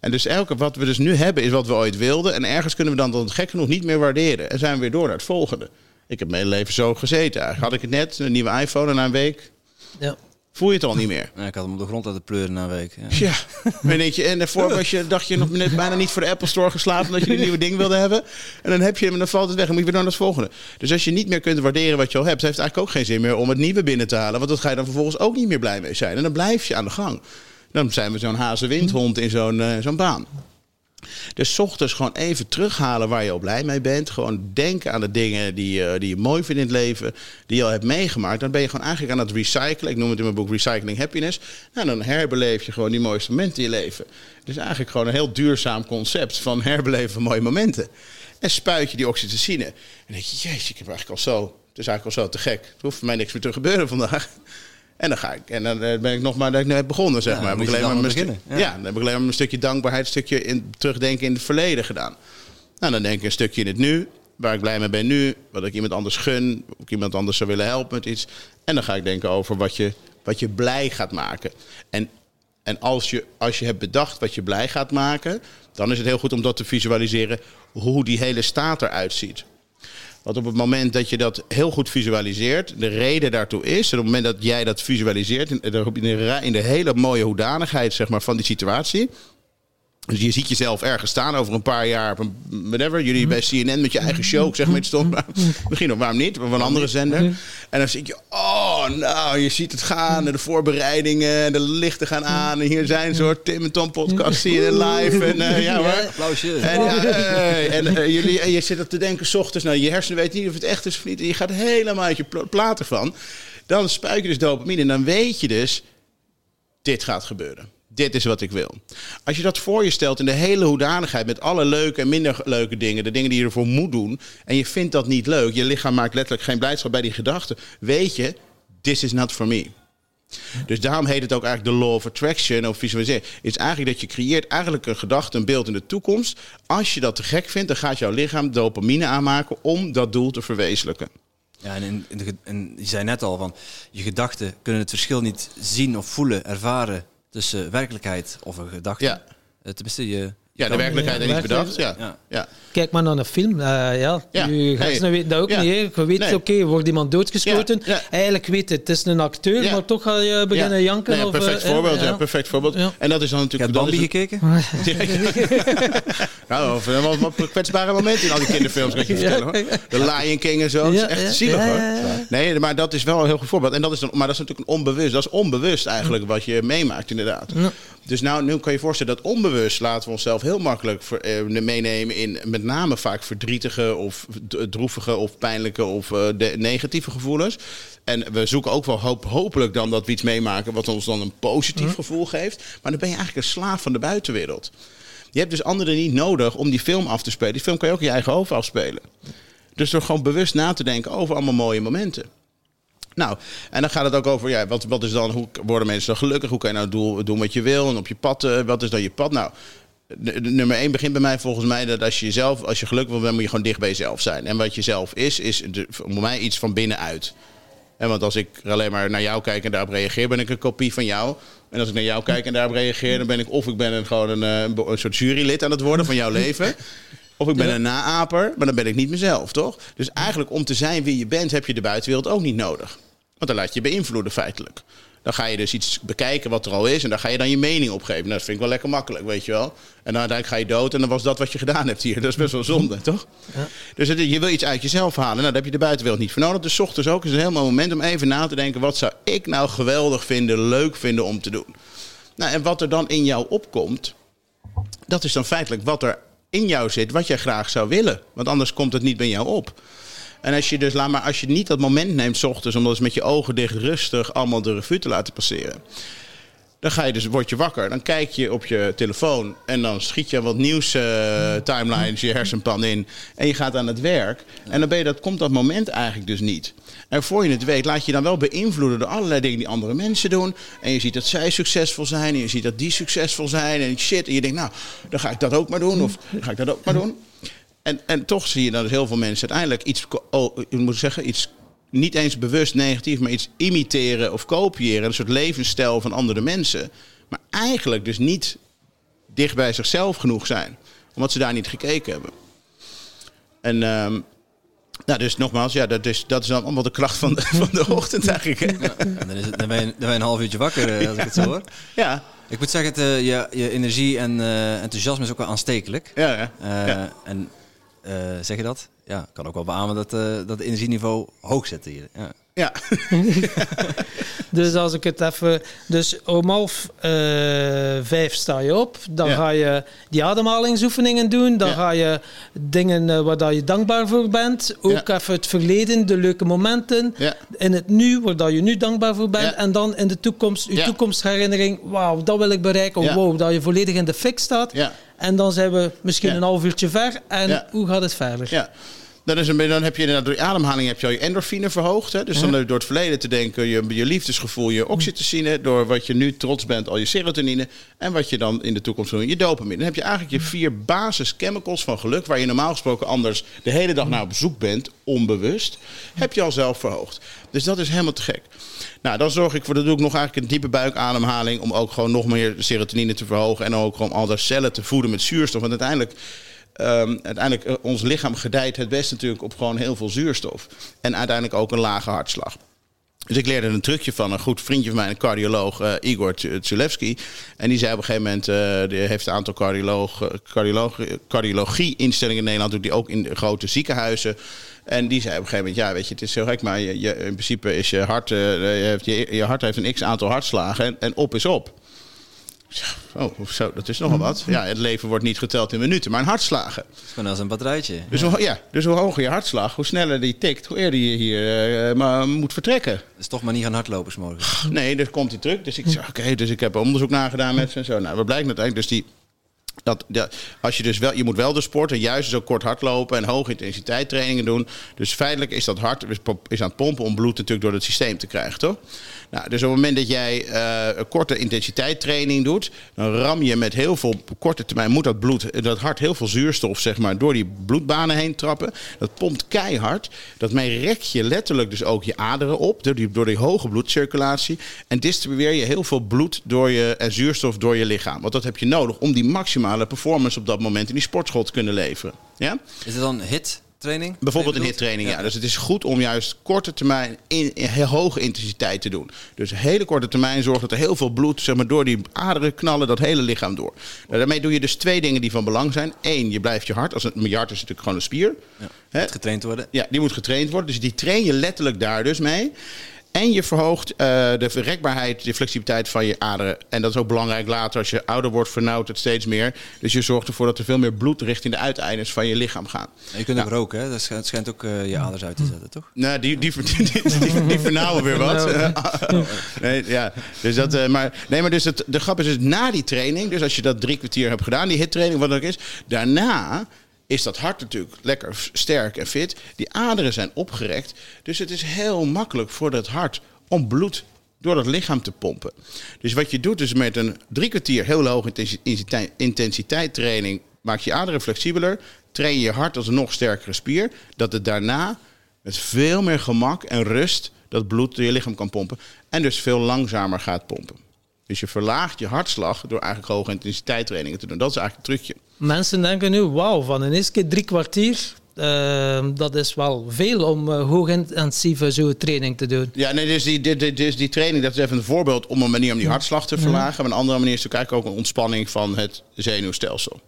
En dus elke wat we dus nu hebben, is wat we ooit wilden. En ergens kunnen we dan, dan gek genoeg niet meer waarderen. En zijn we weer door naar het volgende. Ik heb mijn hele leven zo gezeten. Eigenlijk had ik het net, een nieuwe iPhone en na een week Ja. Voel je het al niet meer. Ja, ik had hem op de grond uit de pleuren na een week. Ja. Ja, maar denk je, en daarvoor was je, dacht je nog net bijna niet voor de Apple Store geslapen omdat je een nieuwe ding wilde hebben. En dan heb je hem en dan valt het weg. Dan moet je weer naar het volgende. Dus als je niet meer kunt waarderen wat je al hebt, heeft het eigenlijk ook geen zin meer om het nieuwe binnen te halen. Want dat ga je dan vervolgens ook niet meer blij mee zijn. En dan blijf je aan de gang. Dan zijn we zo'n hazenwindhond in zo'n eh, zo'n baan. Dus ochtends gewoon even terughalen waar je al blij mee bent. Gewoon denken aan de dingen die, je- die je mooi vindt in het leven. Die je al hebt meegemaakt. Dan ben je gewoon eigenlijk aan het recyclen. Ik noem het in mijn boek Recycling Happiness. Nou, dan herbeleef je gewoon die mooiste momenten in je leven. Dus eigenlijk gewoon een heel duurzaam concept van herbeleven van mooie momenten. En spuit je die oxytocine. En dan denk je, jezus, ik heb eigenlijk al zo... Het is eigenlijk al zo te gek. Er hoeft voor mij niks meer te gebeuren vandaag. En dan ga ik. En dan eh, ben ik nog maar dat ik net begonnen, zeg Ja, maar. dan Heb ik alleen maar mijn beginnen. ja. Ja. dan heb ik alleen maar een stukje dankbaarheid, een stukje in, terugdenken in het verleden gedaan. Nou, dan denk ik een stukje in het nu, waar ik blij mee ben nu, wat ik iemand anders gun, of ik iemand anders zou willen helpen met iets. En dan ga ik denken over wat je, wat je blij gaat maken. En, en als, je, als je hebt bedacht wat je blij gaat maken, dan is het heel goed om dat te visualiseren, hoe die hele staat eruit ziet. Want op het moment dat je dat heel goed visualiseert, de reden daartoe is, op het moment dat jij dat visualiseert, in de, in de, in de hele mooie hoedanigheid zeg maar, van die situatie. Dus je ziet jezelf ergens staan over een paar jaar, whatever. Jullie bij CNN met je eigen show, ik zeg maar iets stom. maar Misschien nog, waarom niet? Van een andere zender. En dan zie je, oh, nou, je ziet het gaan. En de voorbereidingen, en de lichten gaan aan. En hier zijn soort Tim en Tom podcast, CNN live. En eh, ja hoor. Applausje. En, ja, en, eh, jullie, en je zit op te denken, s ochtends, nou, je hersenen weten niet of het echt is of niet. En je gaat helemaal uit je pla- plaat ervan. Dan spuik je dus dopamine en dan weet je dus, dit gaat gebeuren. Dit is wat ik wil. Als je dat voor je stelt in de hele hoedanigheid met alle leuke en minder leuke dingen, de dingen die je ervoor moet doen, en je vindt dat niet leuk, je lichaam maakt letterlijk geen blijdschap bij die gedachte, weet je, this is not for me. Dus daarom heet het ook eigenlijk de law of attraction of visualiseren. Is eigenlijk dat je creëert eigenlijk een gedachte, een beeld in de toekomst. Als je dat te gek vindt, dan gaat jouw lichaam dopamine aanmaken om dat doel te verwezenlijken. Ja, en, in, je zei net al van je gedachten kunnen het verschil niet zien of voelen, ervaren tussen werkelijkheid of een gedachte. Ja. Eh, Tenminste, je. Ja, de werkelijkheid en ja, niet bedacht. Ja. Ja. Kijk maar naar een film. eh, ja. Ja. Je Hey. weten dat ook Ja. niet. Hè. Je weet, Nee. oké, wordt iemand doodgeschoten. Ja. Ja. Eigenlijk weet het, het is een acteur, Ja. maar toch ga je beginnen Ja. janken. Nee, of, perfect eh, voorbeeld. ja. Ja, perfect voorbeeld. Ja. En dat is dan natuurlijk. dat Bambi gekeken? Nou, of, wat, wat kwetsbare momenten in al die kinderfilms kan je vertellen. Hoor. De Lion King en zo. Dat is echt ja, zielig hoor. Nee, maar dat is wel een heel goed voorbeeld. En dat is dan, maar dat is natuurlijk een onbewust. Dat is onbewust eigenlijk wat je meemaakt inderdaad. Dus nou, nu kan je je voorstellen dat onbewust laten we onszelf heel makkelijk ver- eh, meenemen in met name vaak verdrietige of droevige of pijnlijke of eh, de negatieve gevoelens. En we zoeken ook wel hoop, hopelijk dan dat we iets meemaken wat ons dan een positief gevoel geeft. Maar dan ben je eigenlijk een slaaf van de buitenwereld. Je hebt dus anderen niet nodig om die film af te spelen. Die film kan je ook in je eigen hoofd afspelen. Dus door gewoon bewust na te denken over allemaal mooie momenten. Nou, en dan gaat het ook over, ja, wat, wat is dan, hoe worden mensen dan gelukkig? Hoe kan je nou doel, doen wat je wil en op je pad, eh, wat is dan je pad? Nou, de- de nummer één begint bij mij volgens mij dat als je jezelf, als je gelukkig wil bent, moet je gewoon dicht bij jezelf zijn. En wat je zelf is, is de, voor mij iets van binnenuit. En want als ik alleen maar naar jou kijk en daarop reageer, ben ik een kopie van jou. En als ik naar jou kijk en daarop reageer, dan ben ik of ik ben een, gewoon een, eh, een, be- een soort jurylid aan het worden van jouw leven. Of ik ben een naaper, maar dan ben ik niet mezelf, toch? Dus eigenlijk om te zijn wie je bent, heb je de buitenwereld ook niet nodig. Want dan laat je je beïnvloeden feitelijk. Dan ga je dus iets bekijken wat er al is en daar ga je dan je mening op geven. Nou, dat vind ik wel lekker makkelijk, weet je wel. En dan uiteindelijk ga je dood en dan was dat wat je gedaan hebt hier. Dat is best wel zonde, toch? Dus het, je wil iets uit jezelf halen. Nou, daar heb je de buitenwereld niet voor nodig. Dus ochtends ook is een heel mooi moment om even na te denken... wat zou ik nou geweldig vinden, leuk vinden om te doen? Nou, en wat er dan in jou opkomt... dat is dan feitelijk wat er in jou zit, wat jij graag zou willen. Want anders komt het niet bij jou op. En als je dus, laat maar, als je niet dat moment neemt, 's ochtends, om dat met je ogen dicht rustig allemaal de revue te laten passeren. Dan ga je dus, word je wakker, dan kijk je op je telefoon en dan schiet je wat nieuws eh, timelines je hersenpan in. En je gaat aan het werk. En dan ben je, dat, komt dat moment eigenlijk dus niet. En voor je het weet, laat je dan wel beïnvloeden door allerlei dingen die andere mensen doen. En je ziet dat zij succesvol zijn en je ziet dat die succesvol zijn en shit. En je denkt, nou, dan ga ik dat ook maar doen of ga ik dat ook maar doen. En, en toch zie je dus heel veel mensen uiteindelijk iets, oh, ik moet zeggen, iets niet eens bewust negatief, maar iets imiteren of kopiëren. Een soort levensstijl van andere mensen. Maar eigenlijk dus niet dicht bij zichzelf genoeg zijn. Omdat ze daar niet gekeken hebben. En ehm, nou, dus nogmaals, ja, dat is, dat is dan allemaal de kracht van de, van de ochtend eigenlijk. hè. Dan, is het, dan, ben je, dan ben je een half uurtje wakker, eh, als ik het zo hoor. Ja, Ik moet zeggen, het, eh, je, je energie en eh, enthousiasme is ook wel aanstekelijk. ja, ja. Ja. En eh, zeg je dat? Ja, ik kan ook wel beamen dat, eh, dat het energieniveau hoog zit hier. Ja. ja. Dus als ik het even... Dus om half eh, vijf sta je op. Dan Ja. ga je die ademhalingsoefeningen doen. Dan Ja. ga je dingen eh, waar dat je dankbaar voor bent. Ook even het verleden, de leuke momenten. Ja. In het nu, waar dat je nu dankbaar voor bent. Ja. En dan in de toekomst, je Ja. toekomstherinnering. Wauw, dat wil ik bereiken. Ja. Wow, dat je volledig in de fik staat. En dan zijn we misschien Ja. een half uurtje ver. En Ja. hoe gaat het verder? Ja. Dan, is een, dan heb je inderdaad door je ademhaling heb je al je endorfine verhoogd. Hè? Dus dan door het verleden te denken, je, je liefdesgevoel, je oxytocine. Door wat je nu trots bent, al je serotonine. En wat je dan in de toekomst wil je dopamine. Dan heb je eigenlijk je vier basischemicals van geluk... waar je normaal gesproken anders de hele dag naar op zoek bent, onbewust. Heb je al zelf verhoogd. Dus dat is helemaal te gek. Nou, dan zorg ik voor, dat doe ik nog eigenlijk een diepe buikademhaling... om ook gewoon nog meer serotonine te verhogen. En ook gewoon al de cellen te voeden met zuurstof. Want uiteindelijk... Ehm, uiteindelijk, eh, ons lichaam gedijt het best natuurlijk op gewoon heel veel zuurstof. En uiteindelijk ook een lage hartslag. Dus ik leerde een trucje van een goed vriendje van mij, een cardioloog, eh, Igor Tsu- Tsulewski. En die zei op een gegeven moment, eh, die heeft een aantal cardioloog, cardiologie-instellingen in Nederland, die ook in grote ziekenhuizen. En die zei op een gegeven moment, ja, weet je, het is heel gek, maar je, in principe is je hart, je, je hart heeft een x aantal hartslagen en, en op is op. Oh, zo, dat is nogal wat. Ja, het leven wordt niet geteld in minuten, maar in hartslagen. Gewoon als een batterijtje. Dus, hoe, ja, dus hoe hoger je hartslag, hoe sneller die tikt, hoe eerder je hier eh, maar moet vertrekken. Dus toch maar niet gaan hardlopen 's morgens. Nee, er komt hij terug. Dus ik zeg, oké, dus ik heb er onderzoek naar gedaan met ze en zo. Nou, wat blijkt uiteindelijk? Dus die, dat, ja, als je dus wel, je moet wel de sporten, juist zo kort hardlopen en hoge intensiteit trainingen doen. Dus feitelijk is dat hart is, is aan het pompen om bloed natuurlijk door het systeem te krijgen, toch? Nou, dus op het moment dat jij eh, een korte intensiteit training doet, dan ram je met heel veel op korte termijn moet dat bloed, dat hart heel veel zuurstof zeg maar door die bloedbanen heen trappen. Dat pompt keihard. Dat rek je letterlijk dus ook je aderen op door die, door die hoge bloedcirculatie en distribueer je heel veel bloed door je en zuurstof door je lichaam. Want dat heb je nodig om die maximale performance op dat moment in die sportschool te kunnen leveren. Ja? Is het dan hit training? Bijvoorbeeld een hittraining, ja. Dus het is goed om juist korte termijn in, in heel hoge intensiteit te doen. Dus hele korte termijn zorgt dat er heel veel bloed zeg maar, door die aderen knallen dat hele lichaam door. Nou, daarmee doe je dus twee dingen die van belang zijn. Eén, je blijft je hart. Als een, je hart is natuurlijk gewoon een spier. Ja. Moet getraind worden. Ja, die moet getraind worden. Dus die train je letterlijk daar dus mee. En je verhoogt eh, de verrekbaarheid, de flexibiliteit van je aderen. En dat is ook belangrijk later als je ouder wordt, vernauwt het steeds meer. Dus je zorgt ervoor dat er veel meer bloed richting de uiteindes van je lichaam gaat. En je kunt ook Ja. roken, hè? Dat schijnt, ook eh, je aders uit te zetten, toch? Nou, die, die, die, die, die vernauwen weer wat. nee, ja. dus dat, eh, maar, nee, maar dus het, de grap is dus na die training, dus als je dat drie kwartier hebt gedaan, die hittraining, wat dat ook is, daarna is dat hart natuurlijk lekker sterk en fit. Die aderen zijn opgerekt. Dus het is heel makkelijk voor dat hart om bloed door dat lichaam te pompen. Dus wat je doet is met een drie kwartier heel hoge intensiteit, training... maak je aderen flexibeler, train je hart als een nog sterkere spier... dat het daarna met veel meer gemak en rust dat bloed door je lichaam kan pompen. En dus veel langzamer gaat pompen. Dus je verlaagt je hartslag door eigenlijk hoge intensiteit trainingen te doen. Dat is eigenlijk het trucje. Mensen denken nu, wauw, van een eerste keer drie kwartier, uh, dat is wel veel om uh, hoogintensieve zo training te doen. Ja, nee, dus die, die, dus die training dat is even een voorbeeld om een manier om die hartslag te verlagen. Maar een andere manier is natuurlijk eigenlijk ook een ontspanning van het zenuwstelsel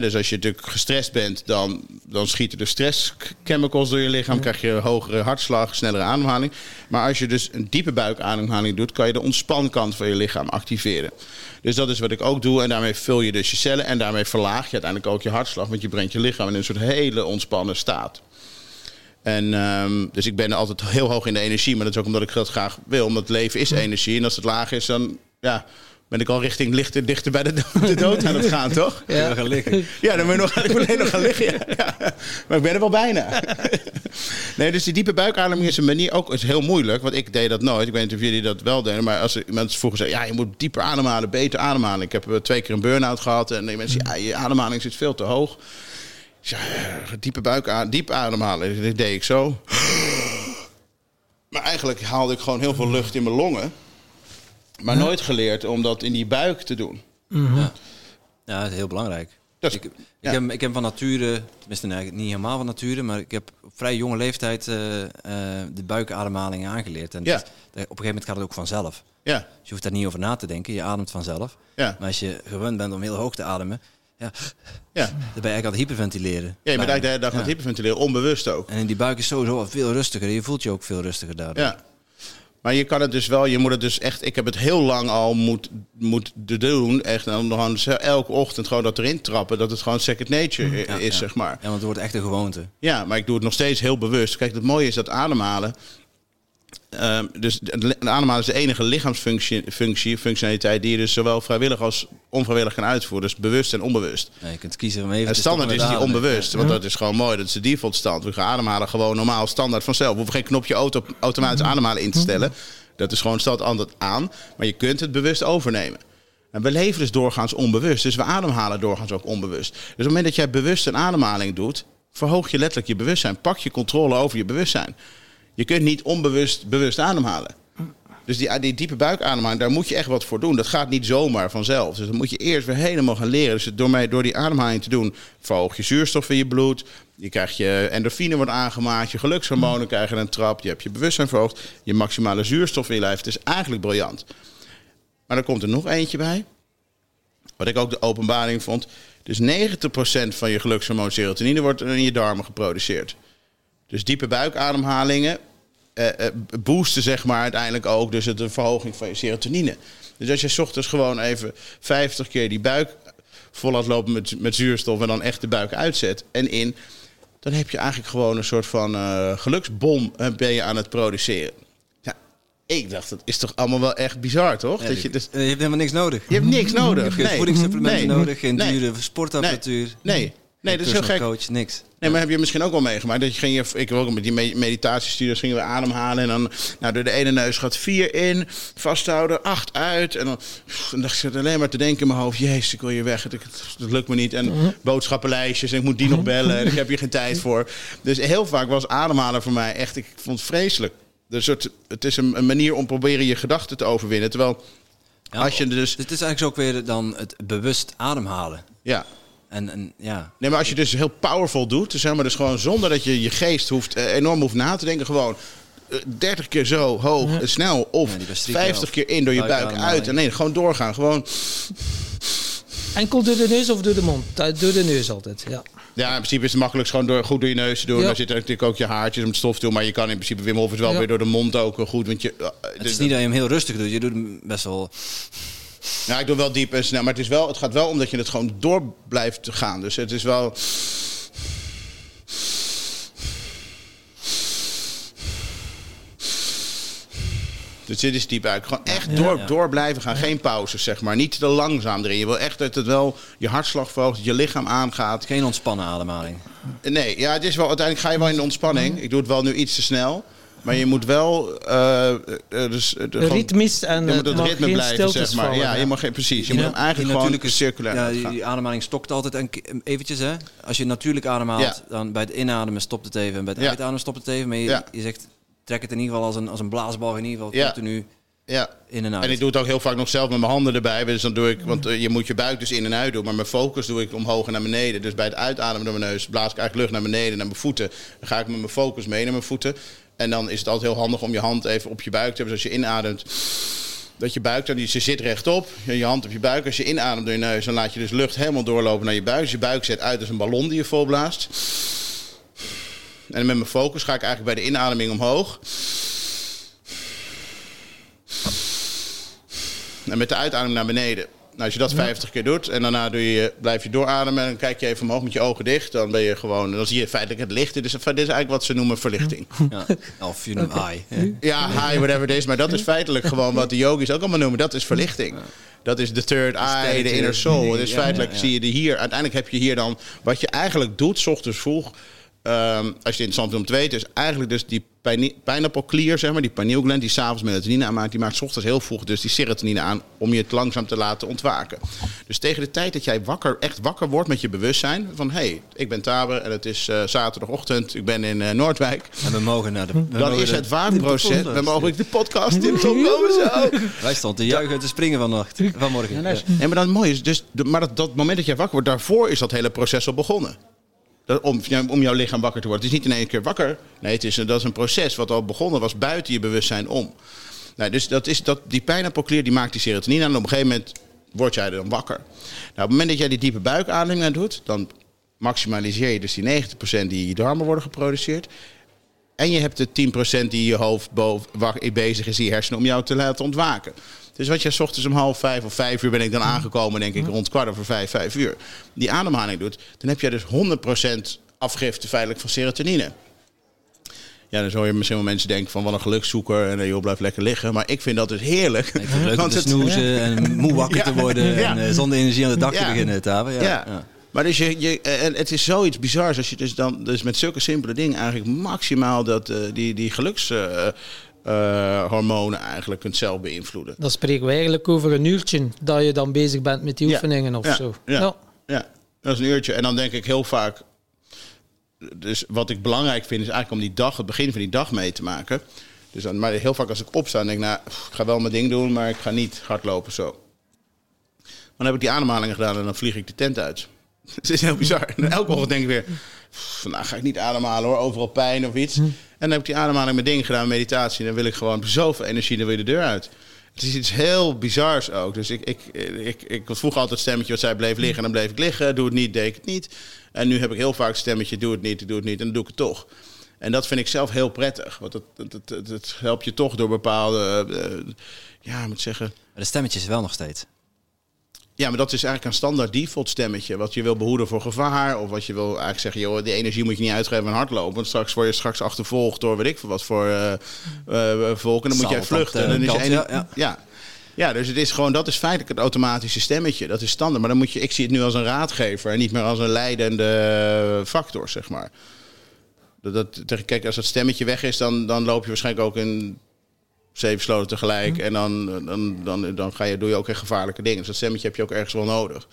dus als je natuurlijk gestrest bent, dan, dan schieten de stresschemicals door je lichaam. Krijg je hogere hartslag, snellere ademhaling. Maar als je dus een diepe buikademhaling doet, kan je de ontspankant van je lichaam activeren. Dus dat is wat ik ook doe. En daarmee vul je dus je cellen en daarmee verlaag je uiteindelijk ook je hartslag. Want je brengt je lichaam in een soort hele ontspannen staat. En um, dus ik ben altijd heel hoog in de energie. Maar dat is ook omdat ik dat graag wil. Omdat leven is energie. En als het laag is, dan ja, ben ik al richting lichter, dichter bij de, de dood aan het gaan, toch? Ja, gaan liggen. Ja, dan moet je nog, ik alleen nog gaan liggen. Ja. Maar ik ben er wel bijna. Nee, dus die diepe buikademing is een manier ook is heel moeilijk. Want ik deed dat nooit. Ik weet niet of jullie dat wel deden. Maar als mensen vroeger zeggen, ja, je moet dieper ademhalen, beter ademhalen. Ik heb eh, twee keer een burn-out gehad. En die mensen, ja, je ademhaling zit veel te hoog. Ja, diepe buik, diep ademhalen. Dat deed ik zo. Maar eigenlijk haalde ik gewoon heel veel lucht in mijn longen. Maar nooit geleerd om dat in die buik te doen. Mhm. ja. ja, dat is heel belangrijk. ik, ik, heb, ik heb van nature, tenminste nee, niet helemaal van nature, maar ik heb op vrij jonge leeftijd uh, uh, de buikademhaling aangeleerd. En ja. op een gegeven moment gaat het ook vanzelf. Ja. Dus je hoeft daar niet over na te denken, je ademt vanzelf. Ja. Maar als je gewend bent om heel hoog te ademen, ja, ja. dan ben je eigenlijk aan het hyperventileren. Ja, je bent eigenlijk de hele dag aan het hyperventileren, onbewust ook. En in die buik is sowieso veel rustiger. Je voelt je ook veel rustiger daardoor. Ja. Maar je kan het dus wel, je moet het dus echt. Ik heb het heel lang al moet, moet doen. Echt en dan gewoon elke ochtend gewoon dat erin trappen. Dat het gewoon second nature is, zeg maar. Ja, want het wordt echt een gewoonte. Ja, maar ik doe het nog steeds heel bewust. Kijk, het mooie is dat ademhalen. Uh, dus ademhalen is de enige lichaamsfunctie, functie, functionaliteit die je dus zowel vrijwillig als onvrijwillig kan uitvoeren. Dus bewust en onbewust. Ja, je kunt kiezen om even En standaard is die onbewust, want dat is gewoon mooi. Dat is de default stand. We gaan ademhalen gewoon normaal standaard vanzelf. We hoeven geen knopje auto, automatisch ademhalen in te stellen. Dat is gewoon altijd aan, maar je kunt het bewust overnemen. En we leven dus doorgaans onbewust, dus we ademhalen doorgaans ook onbewust. Dus op het moment dat jij bewust een ademhaling doet, verhoog je letterlijk je bewustzijn. Pak je controle over je bewustzijn. Je kunt niet onbewust bewust ademhalen. Dus die, die diepe buikademhaling, daar moet je echt wat voor doen. Dat gaat niet zomaar vanzelf. Dus dan moet je eerst weer helemaal gaan leren. Dus door, mij, door die ademhaling te doen, verhoog je zuurstof in je bloed. Je krijgt je endorfine wordt aangemaakt. Je gelukshormonen krijgen een trap. Je hebt je bewustzijn verhoogd. Je maximale zuurstof in je lijf. Het is eigenlijk briljant. Maar er komt er nog eentje bij. Wat ik ook de openbaring vond. Dus 90% van je gelukshormoon serotonine wordt in je darmen geproduceerd. Dus diepe buikademhalingen uh, boosten zeg maar uiteindelijk ook dus de verhoging van je serotonine. Dus als je s ochtends gewoon even 50 keer die buik vol laat lopen met, met zuurstof en dan echt de buik uitzet en in, dan heb je eigenlijk gewoon een soort van uh, geluksbom ben je aan het produceren. Ja, ik dacht, dat is toch allemaal wel echt bizar, toch? dat je, dus... je hebt helemaal niks nodig. Je hebt niks nodig. Je hebt geen nee. voedingssupplementen nodig, geen dure sportapparatuur. nee. Nee, dat is heel gek. coach, niks. Nee, maar heb je misschien ook wel meegemaakt dat je ging, ik heb ook met die meditatiestudios gingen we ademhalen en dan nou, door de ene neus gaat vier in, vasthouden, acht uit en dan, dan dacht ik alleen maar te denken in mijn hoofd, jezus, ik wil je weg, dat, lukt me niet en mhm. boodschappenlijstjes en ik moet die nog bellen en ik heb hier geen tijd voor. Dus heel vaak was ademhalen voor mij echt, ik vond het vreselijk. Dus het, het is een, een manier om proberen je gedachten te overwinnen, terwijl als je dus... Het is eigenlijk zo ook weer dan het bewust ademhalen. Ja. En, en, ja. Nee, maar als je dus heel powerful doet, dus, zeg maar, dus gewoon zonder dat je je geest hoeft, eh, enorm hoeft na te denken, gewoon 30 eh, keer zo hoog, en snel, of 50 keer in door je buik uit. En nee, gewoon doorgaan. Gewoon. Enkel door de neus of door de mond? Door de neus altijd, ja. Ja, in principe is het makkelijk gewoon door, goed door je neus te doen. Ja. Dan zitten natuurlijk ook je haartjes om het stof te doen. Maar je kan in principe Wim Hof het wel weer door de mond ook goed. Want je, het is niet dat je hem heel rustig doet. Je doet hem best wel... Ja, ik doe wel diep en snel. Maar het, is wel, het gaat wel omdat je het gewoon door blijft gaan. Dus het is wel... Dus dit is diep uit. Gewoon echt door, door blijven gaan. Geen pauzes, zeg maar. Niet te langzaam erin. Je wil echt dat het wel je hartslag verhoogt, dat je lichaam aangaat. Geen ontspannen ademhaling. Nee, ja, het is wel, uiteindelijk ga je wel in de ontspanning. Ik doe het wel nu iets te snel. Maar je moet wel... eh, eh, dus, eh, Ritmisch en je moet het ritme blijven, zeg maar. vallen, Ja, je mag geen, precies. Je moet hem eigenlijk Die gewoon circulair Ja, die, gaan. die ademhaling stokt altijd een, ke- eventjes. Hè? Als je natuurlijk ademhaalt, Ja. dan bij het inademen stopt het even. En bij het Ja. uitademen stopt het even. Maar je, Ja. je zegt, trek het in ieder geval als een, als een blaasbal in ieder geval Ja. continu Ja. in en uit. En ik doe het ook heel vaak nog zelf met mijn handen erbij. Dus dan doe ik, want eh, je moet je buik dus in en uit doen. Maar mijn focus doe ik omhoog en naar beneden. Dus bij het uitademen door mijn neus blaas ik eigenlijk lucht naar beneden, naar mijn voeten. Dan ga ik met mijn focus mee naar mijn voeten. En dan is het altijd heel handig om je hand even op je buik te hebben. Dus als je inademt, dat je buik dan, die- ze zit rechtop. Je je hand op je buik. Als je inademt door je neus, dan laat je dus lucht helemaal doorlopen naar je buik. Dus je buik zet uit als een ballon die je volblaast. En met mijn focus ga ik eigenlijk bij de inademing omhoog. En met de uitademing naar beneden. Nou, als je dat 50 keer doet en daarna doe je, blijf je doorademen en dan kijk je even omhoog met je ogen dicht, dan ben je gewoon, dan zie je feitelijk het licht. Dit is, dit is eigenlijk wat ze noemen verlichting. Ja. Of je noemt high. Ja, high, whatever it is. Maar dat is feitelijk gewoon wat de yogis ook allemaal noemen. Dat is verlichting. Dat is de third eye, de inner soul. Ja, feitelijk, ja, ja. zie je die hier. Uiteindelijk heb je hier dan, wat je eigenlijk doet, s ochtends vroeg. Ehm, als je het interessant vindt om te weten, is eigenlijk dus die pineappelklier, zeg maar, die pinealgland, die s'avonds melatonine aanmaakt, die maakt 's ochtends heel vroeg dus die serotonine aan om je het langzaam te laten ontwaken. Dus tegen de tijd dat jij wakker, echt wakker wordt met je bewustzijn van hé, hey, ik ben Taber en het is eh, zaterdagochtend, ik ben in eh, Noordwijk. En we mogen naar de... we Dan mogen is de- het podcast. Dan mogen ik de podcast komen zo. Wij stonden te juichen en te springen vannacht. Vanmorgen. Ja. Nee, maar dat mooi is dus, de- maar dat, dat moment dat jij wakker wordt, daarvoor is dat hele proces al begonnen. Om, om jouw lichaam wakker te worden. Het is niet in één keer wakker. Nee, het is, dat is een proces wat al begonnen was buiten je bewustzijn om. Nou, dus dat is, dat, die pijnappelklier die maakt die serotonine aan. En op een gegeven moment word jij dan wakker. Nou, op het moment dat jij die diepe buikademing doet, dan maximaliseer je dus die 90% die in je darmen worden geproduceerd. En je hebt de 10% die je hoofd boven, bezig is, die hersenen, om jou te laten ontwaken. Dus wat jij 's ochtends om half vijf of vijf uur ben ik dan aangekomen, denk ik, rond kwart over vijf, vijf uur. Die ademhaling doet, dan heb jij dus 100% afgifte feitelijk van serotonine. Ja, dan zou je misschien wel mensen denken van wat een gelukszoeker en eh, joh, blijf lekker liggen. Maar ik vind dat dus heerlijk. Ik vind het leuk om te snoezen en moe wakker Ja. te worden. Ja. En eh, zonder energie aan de dak Ja. te beginnen te hebben. Ja. Maar dus je, je, en het is zoiets bizars als je dus dan dus met zulke simpele dingen eigenlijk maximaal dat, eh, die, die gelukshormonen eigenlijk kunt zelf beïnvloeden. Dan spreken we eigenlijk over een uurtje dat je dan bezig bent met die Ja. oefeningen of Ja. zo. Ja. Ja, dat is een uurtje. En dan denk ik heel vaak. Dus wat ik belangrijk vind, is eigenlijk om die dag, het begin van die dag mee te maken. Dus dan, maar heel vaak als ik opsta, denk ik, nou, pff, ik ga wel mijn ding doen, maar ik ga niet hardlopen zo. Dan heb ik die ademhalingen gedaan en dan vlieg ik de tent uit. Het is heel bizar. En elke ochtend denk ik weer, pff, vandaag ga ik niet ademhalen hoor, overal pijn of iets. En dan heb ik die ademhaling met ding gedaan, meditatie. En dan wil ik gewoon zoveel energie, dan wil je de deur uit. Het is iets heel bizars ook. Dus ik, ik, ik, ik was vroeger altijd het stemmetje wat zei bleef liggen. En dan bleef ik liggen. Doe het niet, deed ik het niet. En nu heb ik heel vaak het stemmetje doe het niet, doe het niet. En dan doe ik het toch. En dat vind ik zelf heel prettig. Want het, het, het, het, het helpt je toch door bepaalde... eh, ja, ik moet zeggen... Maar de stemmetjes is wel nog steeds. Ja, maar dat is eigenlijk een standaard default stemmetje. Wat je wil behoeden voor gevaar. Of wat je wil eigenlijk zeggen, joh, die energie moet je niet uitgeven aan hardlopen. Want straks word je straks achtervolgd door weet ik veel wat voor eh eh, volk. En dan moet jij vluchten. de En dan is kant, ja, ja. ja. Ja, dus het is gewoon, dat is feitelijk het automatische stemmetje. Dat is standaard. Maar dan moet je, ik zie het nu als een raadgever en niet meer als een leidende factor, zeg maar. Dat, dat, kijk, als dat stemmetje weg is, dan, dan loop je waarschijnlijk ook in zeven sloten tegelijk. En dan, dan, dan, dan ga je, doe je ook echt gevaarlijke dingen. Dus dat stemmetje heb je ook ergens wel nodig.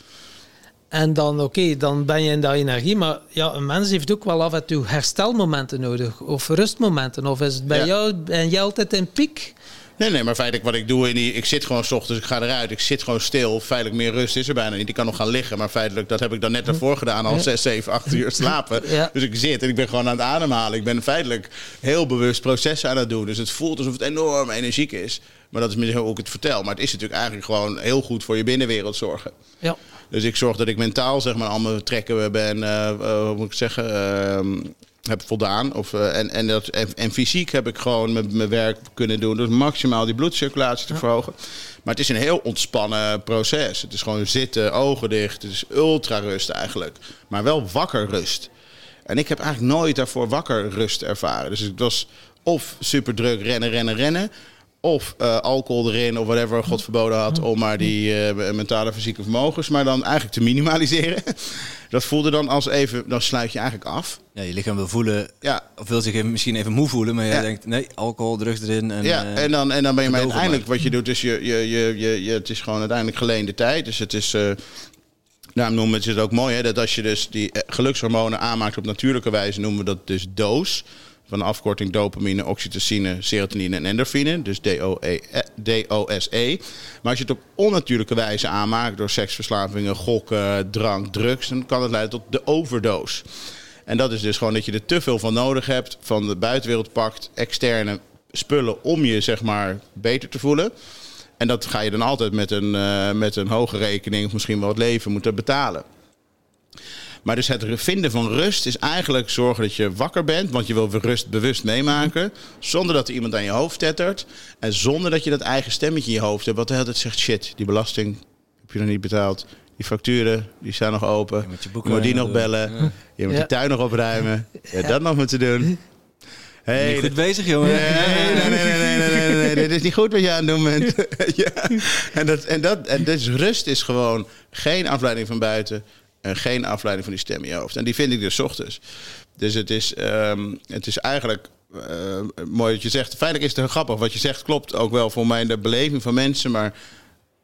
En dan, oké, dan ben je in dat energie. Maar ja, een mens heeft ook wel af en toe herstelmomenten nodig. Of rustmomenten. Of is het bij Ja. jou, ben jij altijd in piek? Nee, nee, maar feitelijk wat ik doe, in die, ik zit gewoon 's ochtends, ik ga eruit, ik zit gewoon stil. Feitelijk meer rust is er bijna niet. Ik kan nog gaan liggen, maar feitelijk, dat heb ik dan net daarvoor gedaan, al 6, 7, 8 uur slapen. Ja. Dus ik zit en ik ben gewoon aan het ademhalen. Ik ben feitelijk heel bewust processen aan het doen. Dus het voelt alsof het enorm energiek is. Maar dat is misschien hoe ik het vertel. Maar het is natuurlijk eigenlijk gewoon heel goed voor je binnenwereld zorgen. Ja. Dus ik zorg dat ik mentaal zeg maar al mijn trekken ben, eh, hoe moet ik zeggen, ehm, heb voldaan. Of, eh, en, en, dat, en, en fysiek heb ik gewoon mijn, mijn werk kunnen doen. Dus maximaal die bloedcirculatie te verhogen. Maar het is een heel ontspannen proces. Het is gewoon zitten, ogen dicht. Het is ultra rust eigenlijk. Maar wel wakker rust. En ik heb eigenlijk nooit daarvoor wakker rust ervaren. Dus het was of super druk rennen, rennen, rennen. Of uh, alcohol erin of whatever God verboden had om maar die uh, mentale fysieke vermogens, maar dan eigenlijk te minimaliseren. dat voelde dan als even, dan sluit je eigenlijk af. Ja, je lichaam wil voelen, ja. of wil zich even, misschien even moe voelen, maar je ja. denkt nee, alcohol, drugs erin. En, ja, uh, en dan, en dan ben je maar uiteindelijk, wat je doet, is je, je, je, je, je, het is gewoon uiteindelijk geleende tijd. Dus het is, uh, daarom noemen we het ook mooi, hè, dat als je dus die gelukshormonen aanmaakt op natuurlijke wijze, noemen we dat dus doos van de afkorting dopamine, oxytocine, serotonine en endorfine. Dus DOSE. Maar als je het op onnatuurlijke wijze aanmaakt door seksverslavingen, gokken, drank, drugs, dan kan het leiden tot de overdose. En dat is dus gewoon dat je er te veel van nodig hebt, van de buitenwereld pakt, externe spullen om je zeg maar beter te voelen. En dat ga je dan altijd met een, uh, met een hoge rekening of misschien wel het leven moeten betalen. Maar dus het vinden van rust is eigenlijk zorgen dat je wakker bent. Want je wil rust bewust meemaken. Zonder dat er iemand aan je hoofd tettert. En zonder dat je dat eigen stemmetje in je hoofd hebt. Wat de hele tijd zegt, shit, die belasting heb je nog niet betaald. Die facturen, die staan nog open. Je moet, je moet die nog bellen. Je moet ja. die tuin nog opruimen. Je dat nog moeten doen. Hey, goed bezig, jongen. Nee, nee, nee, nee, nee, nee, Dit is niet goed wat je aan het doen bent. ja. En, dat, en, dat, en dus rust is gewoon geen afleiding van buiten. En geen afleiding van die stem in je hoofd. En die vind ik dus ochtends. Dus het is, um, het is eigenlijk uh, mooi dat je zegt. Feitelijk is het grappig. Wat je zegt klopt ook wel voor mij de beleving van mensen. Maar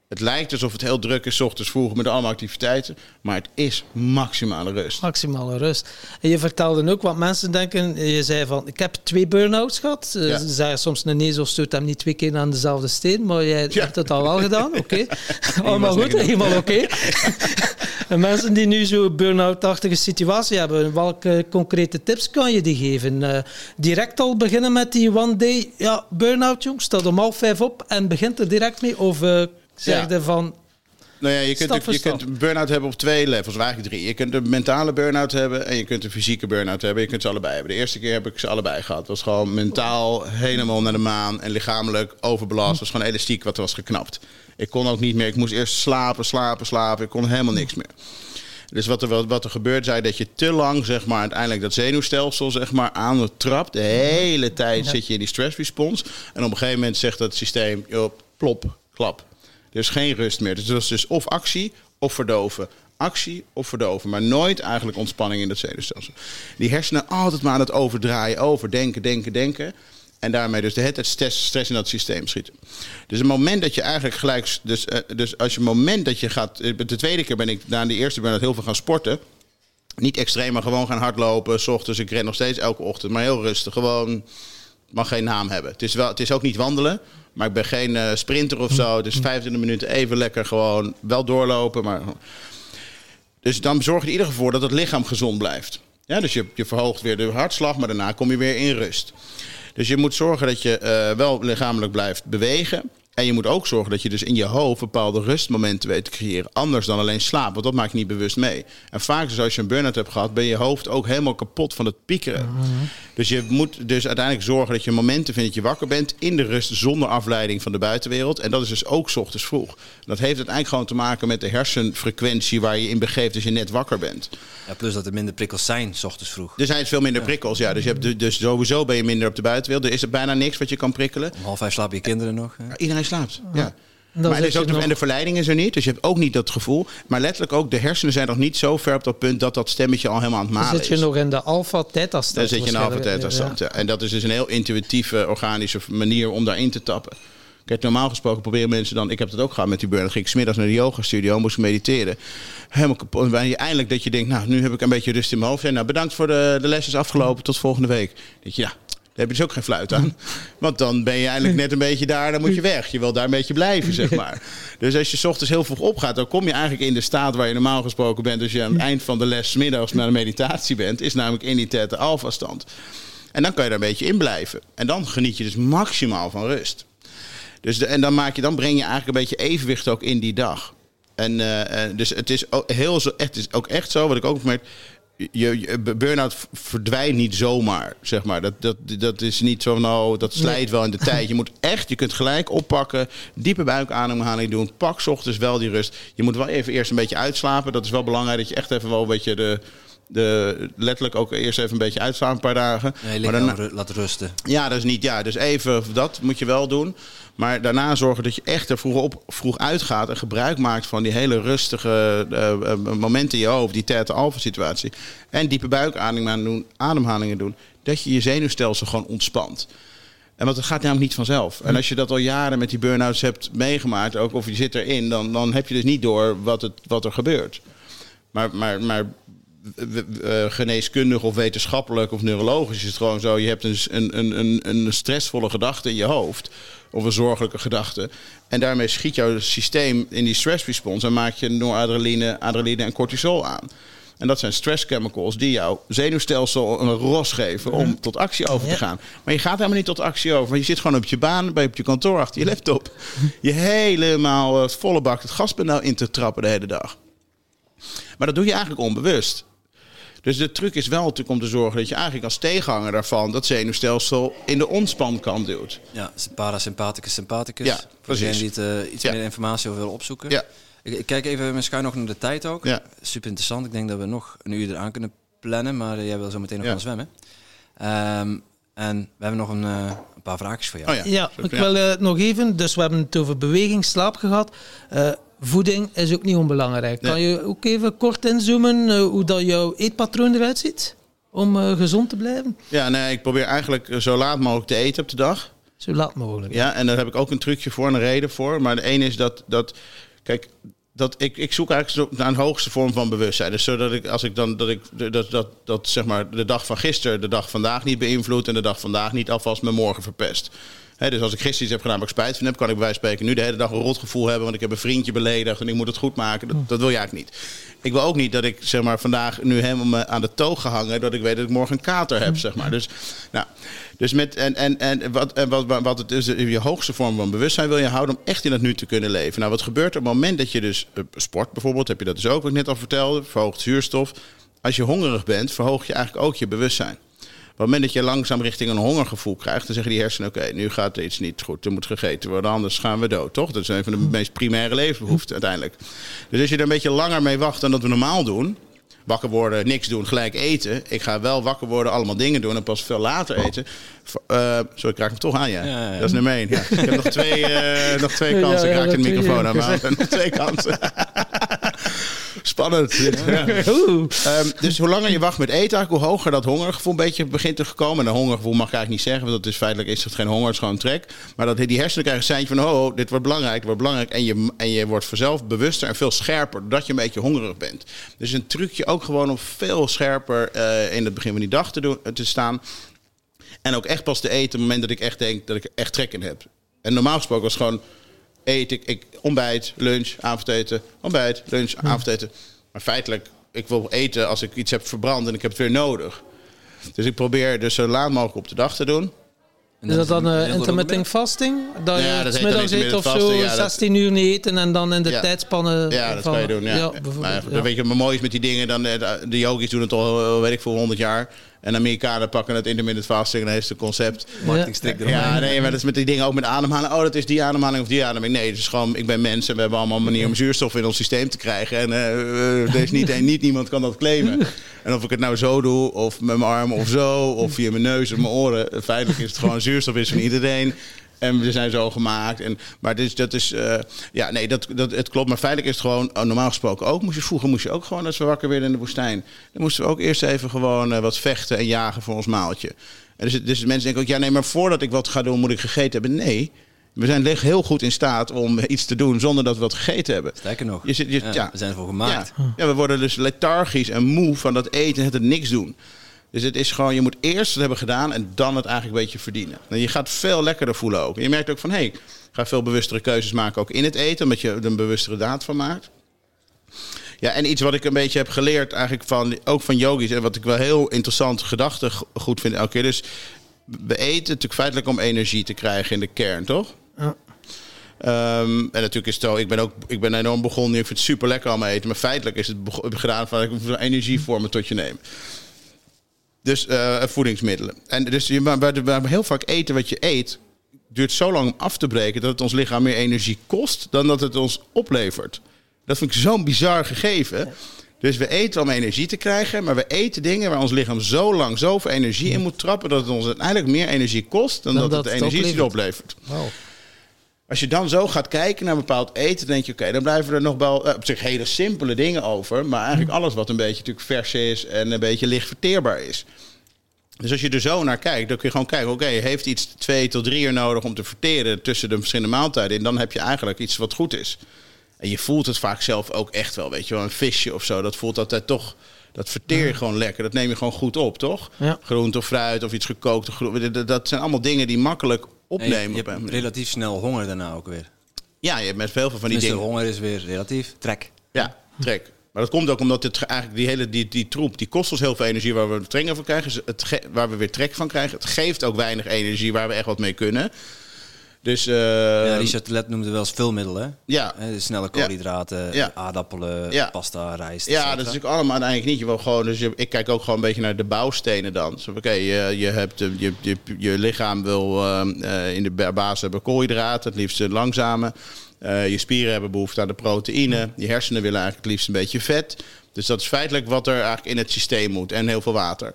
het lijkt alsof het heel druk is, ochtends vroeg met allemaal activiteiten. Maar het is maximale rust. Maximale rust. En je vertelde ook wat mensen denken. Je zei van, ik heb twee burn-outs gehad. Ja. Ze zeggen soms, een nezel stoot hem niet twee keer aan dezelfde steen. Maar jij hebt het al wel gedaan. Oké. Okay. Allemaal goed, helemaal oké. Okay. en mensen die nu zo'n burn-out-achtige situatie hebben, welke concrete tips kan je die geven? Uh, direct al beginnen met die one day ja, burn-out, jongens. Staat om half vijf op en begint er direct mee? Of... Uh, zegde van... Nou ja, je kunt, je kunt een burn-out hebben op twee levels, eigenlijk drie. Je kunt een mentale burn-out hebben en je kunt een fysieke burn-out hebben. Je kunt ze allebei hebben. De eerste keer heb ik ze allebei gehad. Het was gewoon mentaal helemaal naar de maan en lichamelijk overbelast. Het was gewoon elastiek wat was geknapt. Ik kon ook niet meer. Ik moest eerst slapen, slapen, slapen. Ik kon helemaal niks meer. Dus wat er, wat er gebeurt, zei dat je te lang, zeg maar, uiteindelijk dat zenuwstelsel, zeg maar, aan het trap. De hele tijd zit je in die stress response. En op een gegeven moment zegt dat systeem, joh, plop, klap. Is geen rust meer. Dus dat is dus of actie of verdoven. Actie of verdoven, maar nooit eigenlijk ontspanning in dat zenuwstelsel. Die hersenen altijd maar aan het overdraaien, overdenken, denken, denken. En daarmee dus de hele tijd stress, in dat systeem schieten. Dus het moment dat je eigenlijk gelijk. Dus, uh, dus als je moment dat je gaat. Eh, de tweede keer ben ik na de eerste ben ik heel veel gaan sporten. Niet extreem, maar gewoon gaan hardlopen. S ochtends, ik ren nog steeds elke ochtend, maar heel rustig. Gewoon. Mag geen naam hebben. Het is, wel, het is ook niet wandelen. Maar ik ben geen uh, sprinter of zo. Dus 25 minuten even lekker gewoon wel doorlopen. Maar... Dus dan zorg je in ieder geval voor dat het lichaam gezond blijft. Ja, dus je, je verhoogt weer de hartslag, maar daarna kom je weer in rust. Dus je moet zorgen dat je uh, wel lichamelijk blijft bewegen. En je moet ook zorgen dat je dus in je hoofd bepaalde rustmomenten weet te creëren. Anders dan alleen slaap, want dat maak je niet bewust mee. En vaak dus als je een burn-out hebt gehad, ben je hoofd ook helemaal kapot van het piekeren. Dus je moet dus uiteindelijk zorgen dat je momenten vindt dat je wakker bent in de rust zonder afleiding van de buitenwereld. En dat is dus ook s ochtends vroeg. Dat heeft uiteindelijk gewoon te maken met de hersenfrequentie waar je in begeeft als je net wakker bent. Ja, plus dat er minder prikkels zijn s ochtends vroeg. Er zijn veel minder prikkels, ja. Dus, je hebt dus sowieso ben je minder op de buitenwereld. Er is er bijna niks wat je kan prikkelen. Om half vijf slapen je kinderen nog. Hè? Iedereen slaapt. Ja. maar is ook nog... En de verleiding is er niet, dus je hebt ook niet dat gevoel. Maar letterlijk ook, de hersenen zijn nog niet zo ver op dat punt dat dat stemmetje al helemaal aan het malen is. Dan zit je nog in de alpha-theta-stand. Dan zit je in de alpha-theta-stand, ja. En dat is dus een heel intuïtieve, organische manier om daarin te tappen. Kijk, normaal gesproken proberen mensen dan... Ik heb het ook gehad met die burn. Ging ik smiddags naar de yoga studio, moest mediteren. Helemaal kapot. En je eindelijk dat je denkt, nou, nu heb ik een beetje rust in mijn hoofd. En nou, bedankt voor de, de les is afgelopen, tot volgende week. Dat je, ja, daar heb je dus ook geen fluit aan. Want dan ben je eigenlijk net een beetje daar, dan moet je weg. Je wil daar een beetje blijven, zeg maar. Dus als je s ochtends heel vroeg opgaat, dan kom je eigenlijk in de staat waar je normaal gesproken bent. Als je aan het eind van de les middags naar de meditatie bent, is namelijk in die tete alpha stand. En dan kan je daar een beetje in blijven. En dan geniet je dus maximaal van rust. Dus de, en dan, maak je, dan breng je eigenlijk een beetje evenwicht ook in die dag. En uh, dus het is ook, heel zo, het is ook echt zo, wat ik ook merk je, je burn-out verdwijnt niet zomaar, zeg maar. Dat, dat, dat is niet zo, nou, dat slijt wel in de tijd. Je moet echt, je kunt gelijk oppakken, diepe buikademhaling doen. Pak ochtends wel die rust. Je moet wel even eerst een beetje uitslapen. Dat is wel belangrijk, dat je echt even wel een beetje de, De, letterlijk ook eerst even een beetje uitslaan, een paar dagen. Nee, maar daarna, ru- laten rusten. ja, dat is niet ja. Dus even dat moet je wel doen. Maar daarna zorgen dat je echt er vroeg, op, vroeg uitgaat en gebruik maakt van die hele rustige eh, eh, momenten in je hoofd, die tete alpha situatie. En diepe buikademhalingen doen, ademhalingen doen. Dat je je zenuwstelsel gewoon ontspant. En want het gaat namelijk niet vanzelf. En als je dat al jaren met die burn-outs hebt meegemaakt, ook of je zit erin, dan, dan heb je dus niet door wat, het, wat er gebeurt. Maar, maar, maar geneeskundig of wetenschappelijk of neurologisch is het gewoon zo. Je hebt een, een, een, een, stressvolle gedachte in je hoofd. Of een zorgelijke gedachte. En daarmee schiet jouw systeem in die stress response. En maak je noradrenaline, adrenaline en cortisol aan. En dat zijn stress chemicals die jouw zenuwstelsel een ros geven om tot actie over te gaan. Maar je gaat helemaal niet tot actie over. Want je zit gewoon op je baan, bij op je kantoor achter je laptop. Je helemaal eh, volle bak het gaspedaal in te trappen de hele dag. Maar dat doe je eigenlijk onbewust. Dus de truc is wel natuurlijk om te zorgen dat je eigenlijk als tegenhanger daarvan dat zenuwstelsel in de ontspankant duwt. Ja, parasympathicus, sympathicus. Ja, Voor precies. degenen die het, eh, iets Ja. meer informatie over willen opzoeken. Ja. Ik, ik kijk even met schuin nog naar de tijd ook. Ja. Super interessant. Ik denk dat we nog een uur eraan kunnen plannen, maar eh, jij wil zo meteen nog Ja. gaan zwemmen. Ehm, en we hebben nog een, eh, een paar vraagjes voor jou. Oh ja. Ja, ik wil nog even, dus we hebben het over beweging, slaap gehad. Eh, voeding is ook niet onbelangrijk. Kan je ook even kort inzoomen eh, hoe dat jouw eetpatroon eruit ziet? Om eh, gezond te blijven? Ja, nee, ik probeer eigenlijk eh, zo laat mogelijk te eten op de dag. Zo laat mogelijk. Ja, en daar heb ik ook een trucje voor en een reden voor. Maar de ene is dat, dat kijk, dat ik, ik zoek eigenlijk naar een hoogste vorm van bewustzijn. Dus zodat ik, als ik dan, dat ik, dat, dat, dat zeg maar de dag van gisteren de dag vandaag niet beïnvloed en de dag vandaag niet alvast mijn morgen verpest. Dus als ik gisteren iets heb gedaan waar ik spijt van heb, kan ik bij wijze spreken nu de hele dag een rotgevoel hebben, want ik heb een vriendje beledigd en ik moet het goed maken. Dat, dat wil je eigenlijk niet. Ik wil ook niet dat ik zeg maar vandaag nu helemaal aan de toog gehangen, dat ik weet dat ik morgen een kater heb, zeg maar. Dus, nou, dus met en, en, en wat, en wat, wat het is, je hoogste vorm van bewustzijn wil je houden om echt in het nu te kunnen leven. Nou, wat gebeurt er op het moment dat je dus eh, sport bijvoorbeeld, heb je dat dus ook wat ik net al vertelde, verhoogt zuurstof. Als je hongerig bent, verhoog je eigenlijk ook je bewustzijn. Op het moment dat je langzaam richting een hongergevoel krijgt, dan zeggen die hersenen: Oké, nu gaat er iets niet goed. Er moet gegeten worden, anders gaan we dood. Toch? Dat is een van de meest primaire levensbehoeften uiteindelijk. Dus als je er een beetje langer mee wacht dan dat we normaal doen. Wakker worden, niks doen, gelijk eten. Ik ga wel wakker worden, allemaal dingen doen en pas veel later eten. Eh, sorry, ik raak hem toch aan, ja. Ja, ja, ja. Dat is nummer één. Ja. Ik heb nog twee, eh, nog twee kansen. Ik raak de microfoon aan, maar nog twee kansen. Spannend. ja. Ehm, dus hoe langer je wacht met eten, eigenlijk, hoe hoger dat hongergevoel een beetje begint te komen. En een hongergevoel mag ik eigenlijk niet zeggen, want dat is feitelijk is het geen honger, het is gewoon trek. Maar dat die hersenen krijgen een seintje van, oh, dit wordt belangrijk, dit wordt belangrijk. En je, en je wordt vanzelf bewuster en veel scherper, doordat je een beetje hongerig bent. Dus een trucje ook gewoon om veel scherper eh, in het begin van die dag te, doen, te staan. En ook echt pas te eten op het moment dat ik echt denk dat ik er echt trek in heb. En normaal gesproken was het gewoon eet ik, ik ontbijt, lunch, avondeten, ontbijt, lunch, avondeten. Maar feitelijk, ik wil eten als ik iets heb verbrand en ik heb het weer nodig. Dus ik probeer dus zo laat mogelijk op de dag te doen. En Is dat dan een uh, deel door de intermittent fasting? Dat Ja, je dat s heet middags dan eet of zo, fasting, ja, dat- 16 uur niet eten en dan in de Ja. tijdspannen Ja, dat van- kan je doen. Ja. bijvoorbeeld, maar ja. weet je, wat mooi is met die dingen, dan, eh, de yogis doen het al, eh, weet ik veel, 100 jaar. En Amerikanen pakken het intermittent fasting en dan is het concept. Marketingstrik eromheen. Ja, nee, maar dat is met die dingen ook met ademhalen. Oh, dat is die ademhaling of die ademhaling. Nee, het is gewoon, ik ben mens en we hebben allemaal een manier om zuurstof in ons systeem te krijgen. En eh, eh, er is niet, niet niemand kan dat claimen. En of ik het nou zo doe, of met mijn armen of zo, of via mijn neus of mijn oren. eh, Feitelijk is het gewoon zuurstof is van iedereen. En we zijn zo gemaakt. En, maar dus, dat is, eh, ja, nee, dat, dat, het klopt. Maar feitelijk is het gewoon, oh, normaal gesproken ook. Moest je, vroeger moest je ook gewoon, als we wakker werden in de woestijn. Dan moesten we ook eerst even gewoon eh, wat vechten en jagen voor ons maaltje. En dus, dus mensen denken ook, ja, nee, maar voordat ik wat ga doen, moet ik gegeten hebben. Nee. We zijn heel goed in staat om iets te doen zonder dat we wat gegeten hebben. Sterker nog, Je zit- je- ja, ja. we zijn ervoor gemaakt. Ja. ja, we worden dus lethargisch en moe van dat eten en het niks doen. Dus het is gewoon, je moet eerst het hebben gedaan en dan het eigenlijk een beetje verdienen. En je gaat veel lekkerder voelen ook. En je merkt ook van, hé, hey, ik ga veel bewustere keuzes maken ook in het eten, omdat je er een bewustere daad van maakt. Ja, en iets wat ik een beetje heb geleerd eigenlijk van, ook van yogis, en wat ik wel heel interessant gedachte goed vind elke keer. Dus we eten natuurlijk feitelijk om energie te krijgen in de kern, toch? Ja. Ehm, en natuurlijk is het zo, ik ben ook ik ben enorm begonnen, ik vind het super lekker allemaal eten. Maar feitelijk is het gedaan van ik hoef energie voor me tot je nemen. Dus eh, voedingsmiddelen. En dus je, maar, maar, heel vaak eten wat je eet, duurt zo lang om af te breken dat het ons lichaam meer energie kost dan dat het ons oplevert. Dat vind ik zo'n bizar gegeven. Dus Dus we eten om energie te krijgen, maar we eten dingen waar ons lichaam zo lang zoveel energie in moet trappen dat het ons uiteindelijk meer energie kost dan, Dan dat, dat het energie het oplevert. Als je dan zo gaat kijken naar bepaald eten, denk je, oké, dan blijven er nog wel eh, op zich hele simpele dingen over. Maar eigenlijk alles wat een beetje natuurlijk vers is en een beetje licht verteerbaar is. Dus als je er zo naar kijkt, dan kun je gewoon kijken, oké, heeft iets twee tot drie uur nodig om te verteren tussen de verschillende maaltijden. En dan heb je eigenlijk iets wat goed is. En je voelt het vaak zelf ook echt wel, weet je wel, een visje of zo, dat voelt altijd toch, dat verteer je gewoon lekker. Dat neem je gewoon goed op, toch? Ja. Groente of fruit of iets gekookt. dat- zijn allemaal dingen die makkelijk opnemen. je op hebt relatief snel honger daarna ook weer. Ja, je hebt met veel van die dingen. honger is weer relatief. Trek. Ja, trek. Maar dat komt ook omdat het ge- eigenlijk die hele die, die troep, die kost ons heel veel energie waar we trek van krijgen. Dus Het ge- waar we weer trek van krijgen. Het geeft ook weinig energie waar we echt wat mee kunnen. Dus eh, ja, Richard Let noemde wel eens vulmiddelen. hè? ja, de snelle koolhydraten, Ja. aardappelen, Ja. pasta, rijst. Ja, dat is natuurlijk allemaal uiteindelijk niet. Je wil gewoon, dus je, ik kijk ook gewoon een beetje naar de bouwstenen dan. Dus, Oké, je, je, hebt, eh, je, je, je lichaam wil eh, eh, in de ba- basis hebben koolhydraten, het liefst langzame. Je spieren hebben behoefte aan de proteïne. Je hersenen willen eigenlijk het liefst een beetje vet. Dus dat is feitelijk wat er eigenlijk in het systeem moet. En heel veel water.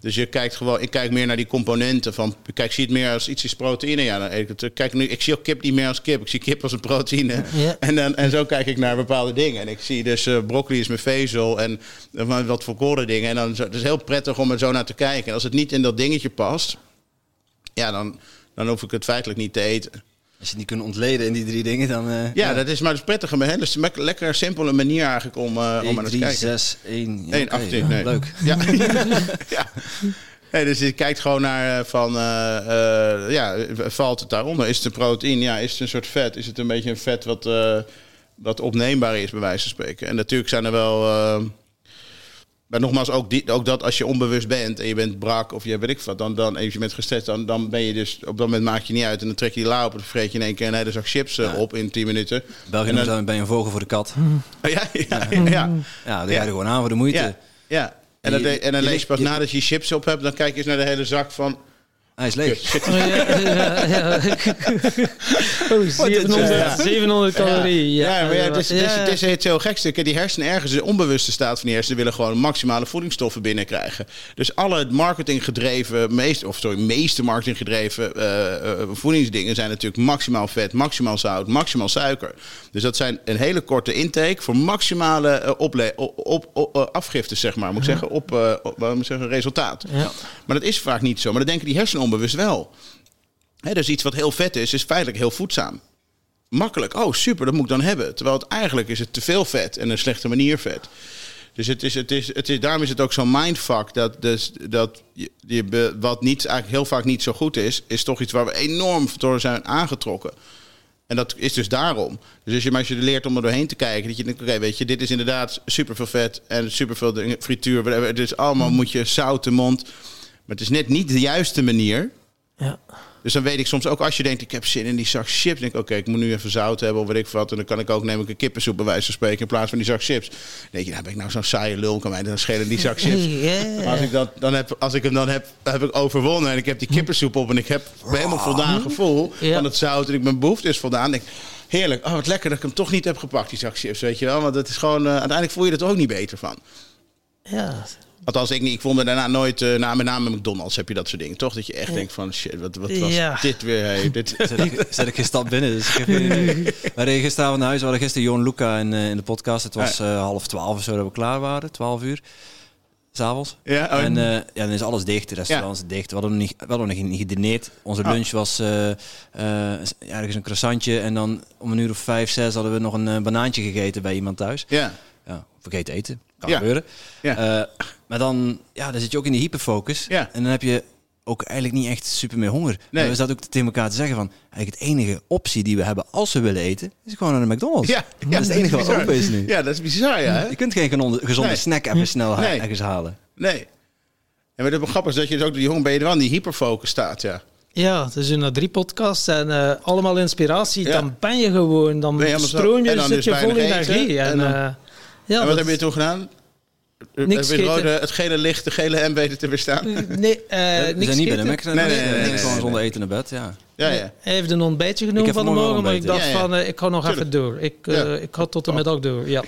Dus je kijkt gewoon, ik kijk meer naar die componenten van. Kijk, ik zie het meer als iets is proteïne. Ja, dan eet ik het. Kijk, nu, ik zie ook kip niet meer als kip. Ik zie kip als een proteïne. Ja. En, dan, en zo kijk ik naar bepaalde dingen. En ik zie dus eh, broccoli is mijn vezel en eh, wat voor koren dingen. En dan zo- het is heel prettig om er zo naar te kijken. En als het niet in dat dingetje past, ja, dan, dan hoef ik het feitelijk niet te eten. Als je het niet kunt ontleden in die drie dingen, dan... eh, Ja, dat is maar het is prettig. Een hele lekker simpele manier eigenlijk om, eh om 1, aan het 3, kijken. 6, 1... 1, 18, nee. Leuk. Ja. ja. Nee, dus je kijkt gewoon naar eh, van, ja, valt het daaronder? Is het een proteïne? Ja, is het een soort vet? Is het een beetje een vet wat, wat opneembaar is, bij wijze van spreken? En natuurlijk zijn er wel... maar nogmaals, ook, die, ook dat als je onbewust bent en je bent brak of je weet ik wat, dan, dan en je bent gestrest, dan, dan ben je dus op dat moment maak je niet uit en dan trek je die la op en dan vreet je in één keer een hele zak chips eh, Ja. op in 10 minuten. België dan- dan ben je een vogel voor de kat. Ja, ja, ja. ja. Ja, dan Ja. ga je er gewoon aan voor de moeite. Ja, ja. En dan, je- en dan je- lees je pas je- nadat je chips op hebt, dan kijk je eens naar de hele zak van... Hij is leeg. Oh, ja, ja, ja. Oh, 700, Ja. 700 calorieën. Ja, maar ja, het is, het is, Ja. het is het heel. Die hersenen ergens, de onbewuste staat van die hersenen, willen gewoon maximale voedingsstoffen binnenkrijgen. Dus alle marketinggedreven, meest, of sorry, meeste marketinggedreven eh, voedingsdingen zijn natuurlijk maximaal vet, maximaal zout, maximaal suiker. Dus dat zijn een hele korte intake voor maximale ople- op, op, op- afgiftes, zeg maar. Moet ik zeggen, op, eh, op, wat moet ik zeggen, resultaat. Ja. Maar dat is vaak niet zo. Maar dat denken die hersenen onbewust wel. Hè, dus iets wat heel vet is, is feitelijk heel voedzaam. Makkelijk. Oh, super, dat moet ik dan hebben. Terwijl het eigenlijk is het te veel vet en een slechte manier vet. Dus het is, het is, het is, daarom is het ook zo'n mindfuck. Dat, dus, dat je, wat niet, eigenlijk heel vaak niet zo goed is, is toch iets waar we enorm door zijn aangetrokken. En dat is dus daarom. Dus als je, maar als je er leert om er doorheen te kijken, dat je denkt, oké, weet je, dit is inderdaad super veel vet en super veel frituur. whatever. Het is allemaal, moet je zout de mond. Maar het is net niet de juiste manier. Ja. Dus dan weet ik soms ook als je denkt, ik heb zin in die zak chips. denk ik, oké, ik moet nu even zout hebben of weet ik wat. En dan kan ik ook, neem ik een kippensoep bij wijze van spreken in plaats van die zak chips. Dan denk je, nou ben ik nou zo'n saaie lul, kan mij dan schelen die zak chips. Maar als ik, dat, dan heb, als ik hem dan heb, heb ik overwonnen en ik heb die kippensoep op en ik heb helemaal voldaan gevoel Ja. van het zout en ik mijn behoefte is voldaan. denk ik, heerlijk, oh wat lekker dat ik hem toch niet heb gepakt, die zak chips, weet je wel. Want het is gewoon, eh, uiteindelijk voel je er ook niet beter van. Ja. Althans, ik niet. Ik vond me daarna nooit, eh na, met name McDonald's heb je dat soort dingen, toch? Dat je echt denkt van, shit, wat, wat was Ja. dit weer? Hey, dit, Zet ik, zet ik geen stap binnen, dus ik heb geen idee. Wij reden gisteravond naar huis. We hadden gisteren Johan Luca in, eh, in de podcast. Het was eh, half twaalf of zo dat we klaar waren. Twaalf uur. S'avonds. Ja, oh, En eh, ja, dan is alles dicht. De restaurants dicht. We hadden nog niet, we hadden nog niet gedineerd. Onze Oh. lunch was eh, eh, ergens een croissantje. En dan om een uur of vijf, zes hadden we nog een banaantje gegeten bij iemand thuis. ja. Ja, vergeten eten. Kan Ja. gebeuren. Ja. Eh, maar dan, ja, dan zit je ook in die hyperfocus. Ja. En dan heb je ook eigenlijk niet echt super meer honger. Nee. We zaten ook tegen elkaar te zeggen van... Eigenlijk het enige optie die we hebben als we willen eten... is gewoon naar de McDonald's. Ja, dat is het enige wat open is nu. Ja, dat is bizar, ja. hè? Je kunt geen gezonde, gezonde Nee. snack even snel ha- Nee. ergens halen. Nee. En wat het grappig is dat je dus ook, die jongen ben je er wel in die hyperfocus staat, ja. Ja, dus na drie podcasts en eh, allemaal inspiratie, Ja. dan ben je gewoon, dan stroom je, en dan zit dus je vol energie. En, en dan- eh, en wat dat- heb je toen gedaan? Niks Heb je het, rode, het gele licht, de gele M weten te weerstaan? Nee, eh We niks zijn niet bij de. Mac. Nee, nee, nee, nee, Gewoon nee. zonder eten naar bed, ja. Ja, ja. Hij heeft een ontbijtje genomen van de vanmorgen morgen, maar ik dacht Ja, ja. van, eh, ik ga nog Tuurlijk. even door. Ik, eh, Ja. ik ga tot de middag door. Ja,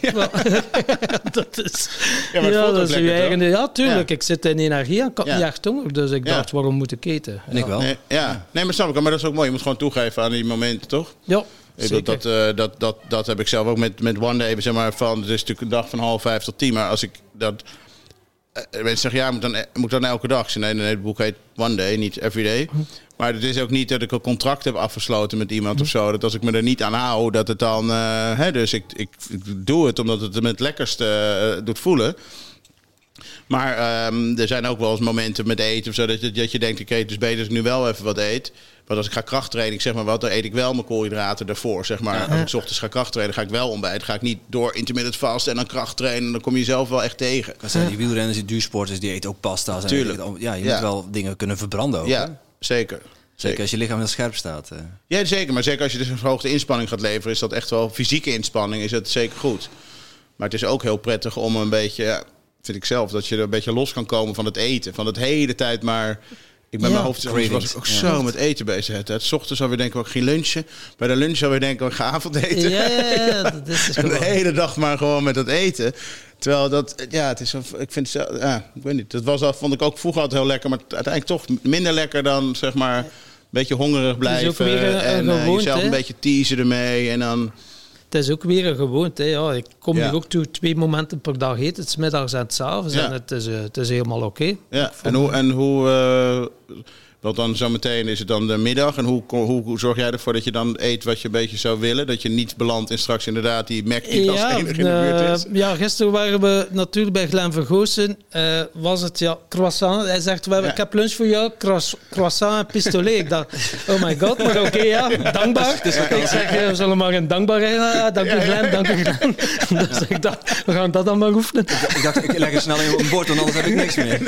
dat is... Ja, maar dat is lekker, je eigen... Ja, tuurlijk. Ja. Ik zit in energie en ik had Ja. niet echt honger. Dus ik Ja. dacht, waarom moet ik eten? En ik wel. Nee, ja. nee, maar snap ik. Maar dat is ook mooi. Je moet gewoon toegeven aan die momenten, toch? Ja, zeker. dat, eh, dat, dat, dat heb ik zelf ook met, met One Day. Zeg maar, van, het is natuurlijk een dag van half vijf tot tien. Maar als ik dat... eh, mensen zeggen, ja, moet dan, moet dan elke dag. Zeg, Nee, nee, het boek heet One Day, niet Every Day. Maar het is ook niet dat ik een contract heb afgesloten met iemand of zo. Dat als ik me er niet aan hou, dat het dan... eh, hè, dus ik, ik, ik doe het omdat het me het lekkerste eh, doet voelen. Maar ehm, er zijn ook wel eens momenten met eten of zo dat je, dat je denkt, oké, het is beter als ik nu wel even wat eet. Want als ik ga krachttrainen, ik zeg maar wat, dan eet ik wel mijn koolhydraten daarvoor. Zeg maar. Als ik 's ochtends ga krachttrainen, ga ik wel ontbijten. Ga ik niet door intermittent vast en dan krachttrainen. Dan kom je zelf wel echt tegen. Dat zijn die wielrenners, die duursporters, die eten ook pasta's. En Tuurlijk. Ja, je Ja. moet wel dingen kunnen verbranden ook. hè? Ja, zeker. Zeker als je lichaam heel scherp staat. eh. Ja, zeker. Maar zeker als je dus een verhoogde inspanning gaat leveren, is dat echt wel fysieke inspanning, is dat zeker goed. Maar het is ook heel prettig om een beetje, ja, vind ik zelf, dat je er een beetje los kan komen van het eten. Van het hele tijd maar. Ik ben Ja. mijn hoofd was ik ook zo met eten bezig. Het, het 's ochtends alweer denken, ik ga lunchen. Bij de lunch alweer denken, ik ga avondeten. Ja, ja, ja, dat is dus En de hele dag maar gewoon met dat eten. Terwijl dat, ja, het is, zo- ik vind ja, ik weet niet. Dat was al, vond ik ook vroeger altijd heel lekker, maar uiteindelijk toch minder lekker dan, zeg maar, een beetje hongerig blijven. een- een en eh, jezelf een hè? beetje teasen ermee. En dan, Het is ook weer een gewoonte. Ja, ik kom Ja. hier ook toe twee momenten per dag eten. Het is middags en het avonds. Ja. En het is, eh, het is helemaal oké. ja. En hoe, en hoe eh, want dan zometeen is het dan de middag. En hoe, hoe, hoe zorg jij ervoor dat je dan eet wat je een beetje zou willen? Dat je niet belandt in straks inderdaad die Mac die als Ja, enige in de buurt is. eh, ja, gisteren waren we natuurlijk bij Glen Vergoosen. Eh, was het ja, croissant. Hij zegt, we hebben, Ja. ik heb lunch voor jou, croiss- croissant en pistolet. Ik dacht, oh my god, maar oké, ja, dankbaar. ik zeg, eh, we zullen maar een dankbaarheid. Ah, dank u Glen, dank u Glen. dus ik dacht, we gaan dat dan maar oefenen. Ik dacht, ik leg er snel in op een bord, want anders heb ik niks meer.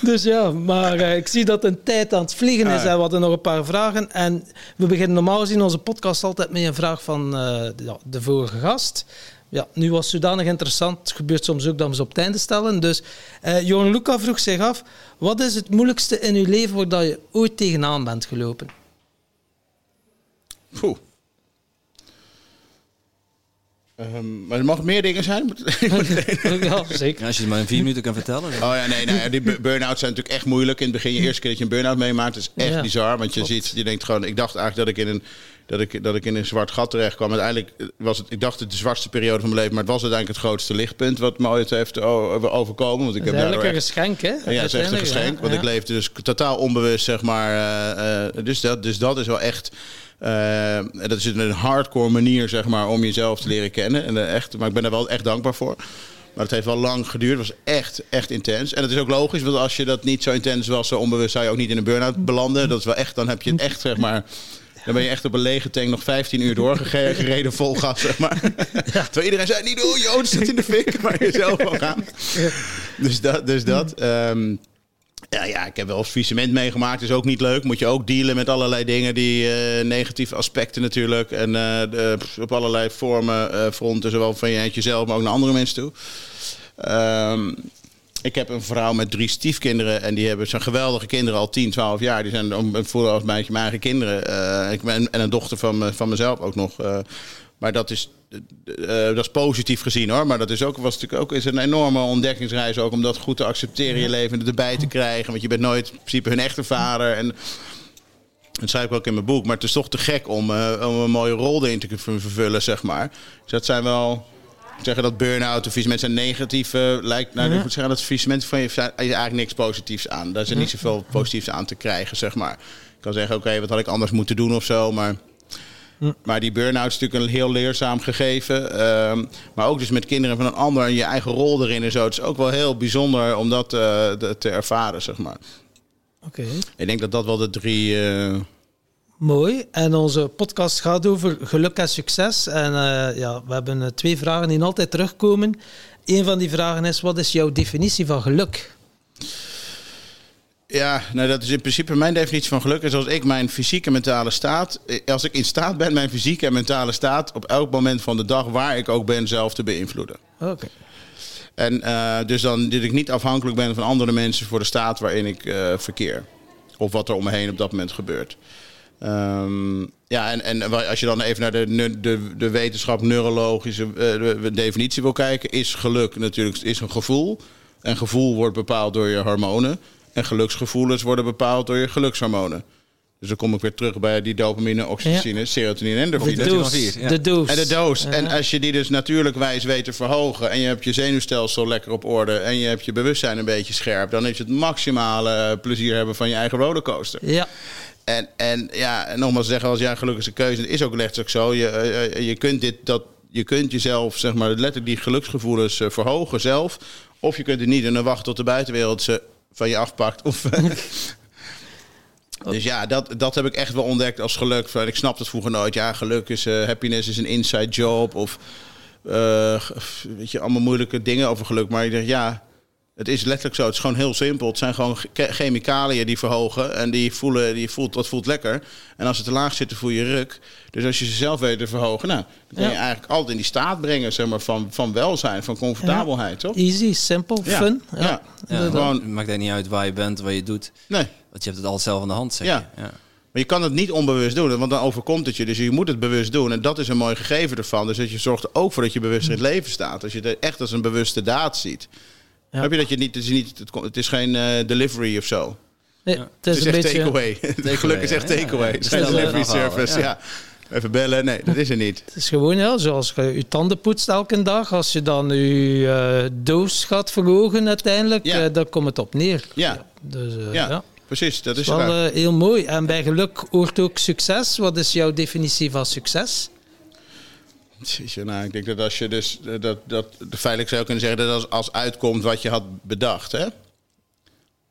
Dus ja, maar eh, ik zie dat een tijd aan het vliegen is Ah. en we hadden nog een paar vragen. En we beginnen normaal gezien onze podcast altijd met een vraag van eh, de vorige gast. Ja, nu was zodanig interessant. Het gebeurt soms ook dat we ze op het einde stellen. Dus eh Johan Luca vroeg zich af, wat is het moeilijkste in uw leven waar dat je ooit tegenaan bent gelopen? Ehm, maar er mogen meer dingen zijn. ja, zeker. Ja, als je het maar in vier minuten kan vertellen. dan- Oh ja, nee, nee. Die bu- burn-outs zijn natuurlijk echt moeilijk. In het begin, je eerste keer dat je een burn-out meemaakt, is echt Ja, bizar. Want je ziet, je denkt gewoon, ik dacht eigenlijk dat ik in een, dat ik, dat ik in een zwart gat terecht kwam. Uiteindelijk was het, ik dacht het de zwartste periode van mijn leven, maar het was uiteindelijk het grootste lichtpunt wat me ooit heeft overkomen. Want ik heb eigenlijk een geschenk, hè? ja, het is echt een geschenk. ja. Want ik leefde dus totaal onbewust, zeg maar. eh, eh, dus, dat, dus dat is wel echt. Eh, dat is een hardcore manier, zeg maar, om jezelf te leren kennen. En, eh, echt, maar ik ben er wel echt dankbaar voor. Maar het heeft wel lang geduurd. Het was echt, echt intens. En het is ook logisch, want als je dat niet zo intens was, zo onbewust, zou je ook niet in een burn-out belanden. Dat is wel echt, dan heb je het echt, zeg maar. Dan ben je echt op een lege tank nog 15 uur doorgereden vol gas, zeg maar. Terwijl iedereen zei, niet doen, joh, het zit in de fik. Maar je zelf wel gaan. Dus dat. Dus dat ehm, ja, ja, ik heb wel faillissement meegemaakt. Is ook niet leuk. Moet je ook dealen met allerlei dingen die eh, negatieve aspecten natuurlijk. En eh, de- op allerlei vormen, eh, fronten, zowel van je, jezelf, maar ook naar andere mensen toe. Ehm, ik heb een vrouw met drie stiefkinderen. En die hebben zijn geweldige kinderen al 10, 12 jaar. Die zijn voelen als mijn, eigen kinderen. Ik ben, en een dochter van, van mezelf ook nog. maar dat is, dat is positief gezien hoor. Maar dat is ook, was natuurlijk ook is een enorme ontdekkingsreis. Ook om dat goed te accepteren in je leven en erbij te krijgen. Want je bent nooit in principe hun echte vader. En dat schrijf ik ook in mijn boek. Maar het is toch te gek om, eh, om een mooie rol erin te kunnen vervullen, zeg maar. Dus dat zijn wel... Zeggen dat burn-out of faillissement zijn negatief eh, lijkt. Nou, ik moet zeggen dat faillissement van je is eigenlijk niks positiefs aan. Daar is er niet zoveel positiefs aan te krijgen, zeg maar. Ik kan zeggen, oké, wat had ik anders moeten doen of zo, maar. Maar die burn-out is natuurlijk een heel leerzaam gegeven. Ehm, maar ook dus met kinderen van een ander en je eigen rol erin en zo. Het is ook wel heel bijzonder om dat eh, te ervaren, zeg maar. Oké. Ik denk dat dat wel de drie... eh, Mooi. En onze podcast gaat over geluk en succes. En eh, ja, we hebben twee vragen die altijd terugkomen. Een van die vragen is: wat is jouw definitie van geluk? Ja, nou dat is in principe mijn definitie van geluk. Is als ik mijn fysieke en mentale staat, eh, als ik in staat ben mijn fysieke en mentale staat op elk moment van de dag waar ik ook ben zelf te beïnvloeden. Oké. En eh, dus dan dat ik niet afhankelijk ben van andere mensen voor de staat waarin ik eh, verkeer. Of wat er om me heen op dat moment gebeurt. Ehm, ja, en, en als je dan even naar de, de, de wetenschap, neurologische de- de definitie wil kijken, is geluk natuurlijk is een gevoel. En gevoel wordt bepaald door je hormonen. En geluksgevoelens worden bepaald door je gelukshormonen. Dus dan kom ik weer terug bij die dopamine, oxytocine, serotonine en De endorfine. doos. ja. De doos. En de doos. En als je die dus natuurlijk wijs weet te verhogen... en je hebt je zenuwstelsel lekker op orde... en je hebt je bewustzijn een beetje scherp... dan is het maximale eh, plezier hebben van je eigen rollercoaster. Ja, En, en ja, en nogmaals zeggen, als jij een gelukkige keuze... het is ook letterlijk zo. Je, eh, eh, je, kunt, dit, dat, je kunt jezelf, zeg maar, letterlijk die geluksgevoelens verhogen zelf... of je kunt het niet en dan wachten tot de buitenwereld ze van je afpakt. Of, Dus ja, dat, dat heb ik echt wel ontdekt als geluk. Ik snapte het vroeger nooit. Ja, geluk is, eh, happiness is een inside job. Of eh, weet je, allemaal moeilijke dingen over geluk. Maar ik dacht, ja, het is letterlijk zo. Het is gewoon heel simpel. Het zijn gewoon che- chemicaliën die verhogen. En die voelen, die voelt, dat voelt lekker. En als ze te laag zitten, voel je ruk. Dus als je ze zelf weet te verhogen, nou, dan kun je Ja. eigenlijk altijd in die staat brengen zeg maar, van, van welzijn, van comfortabelheid, toch? easy, simpel, Ja. fun. Ja. Ja. Ja, gewoon- Het maakt niet uit waar je bent, wat je doet. Nee. Want je hebt het altijd zelf aan de hand, zeg Ja. je. Ja. Maar je kan het niet onbewust doen, want dan overkomt het je. Dus je moet het bewust doen. En dat is een mooi gegeven ervan. Dus dat je zorgt er ook voor dat je bewust in het leven staat. Als je het echt als een bewuste daad ziet. Ja. Heb je dat je niet, het is, niet, het, is geen eh, delivery of zo. Nee, Ja. het Het is is een takeaway. Geluk is echt ja, ja, takeaway. ja. Het is geen delivery service. Ja. ja. Even bellen. Nee, dat is er niet. Het is gewoon ja, zoals je je tanden poetst elke dag. Als je dan je eh, doos gaat verhogen uiteindelijk, Ja. eh, dan komt het op neer. Ja. Dus eh, Ja, ja. precies. Dat Dat is is wel eh, heel mooi. En bij geluk hoort ook succes. Wat is jouw definitie van succes? Jeetje, nou, ik denk dat als je dus eh, dat, dat feitelijk zou kunnen zeggen dat als, als uitkomt wat je had bedacht, hè?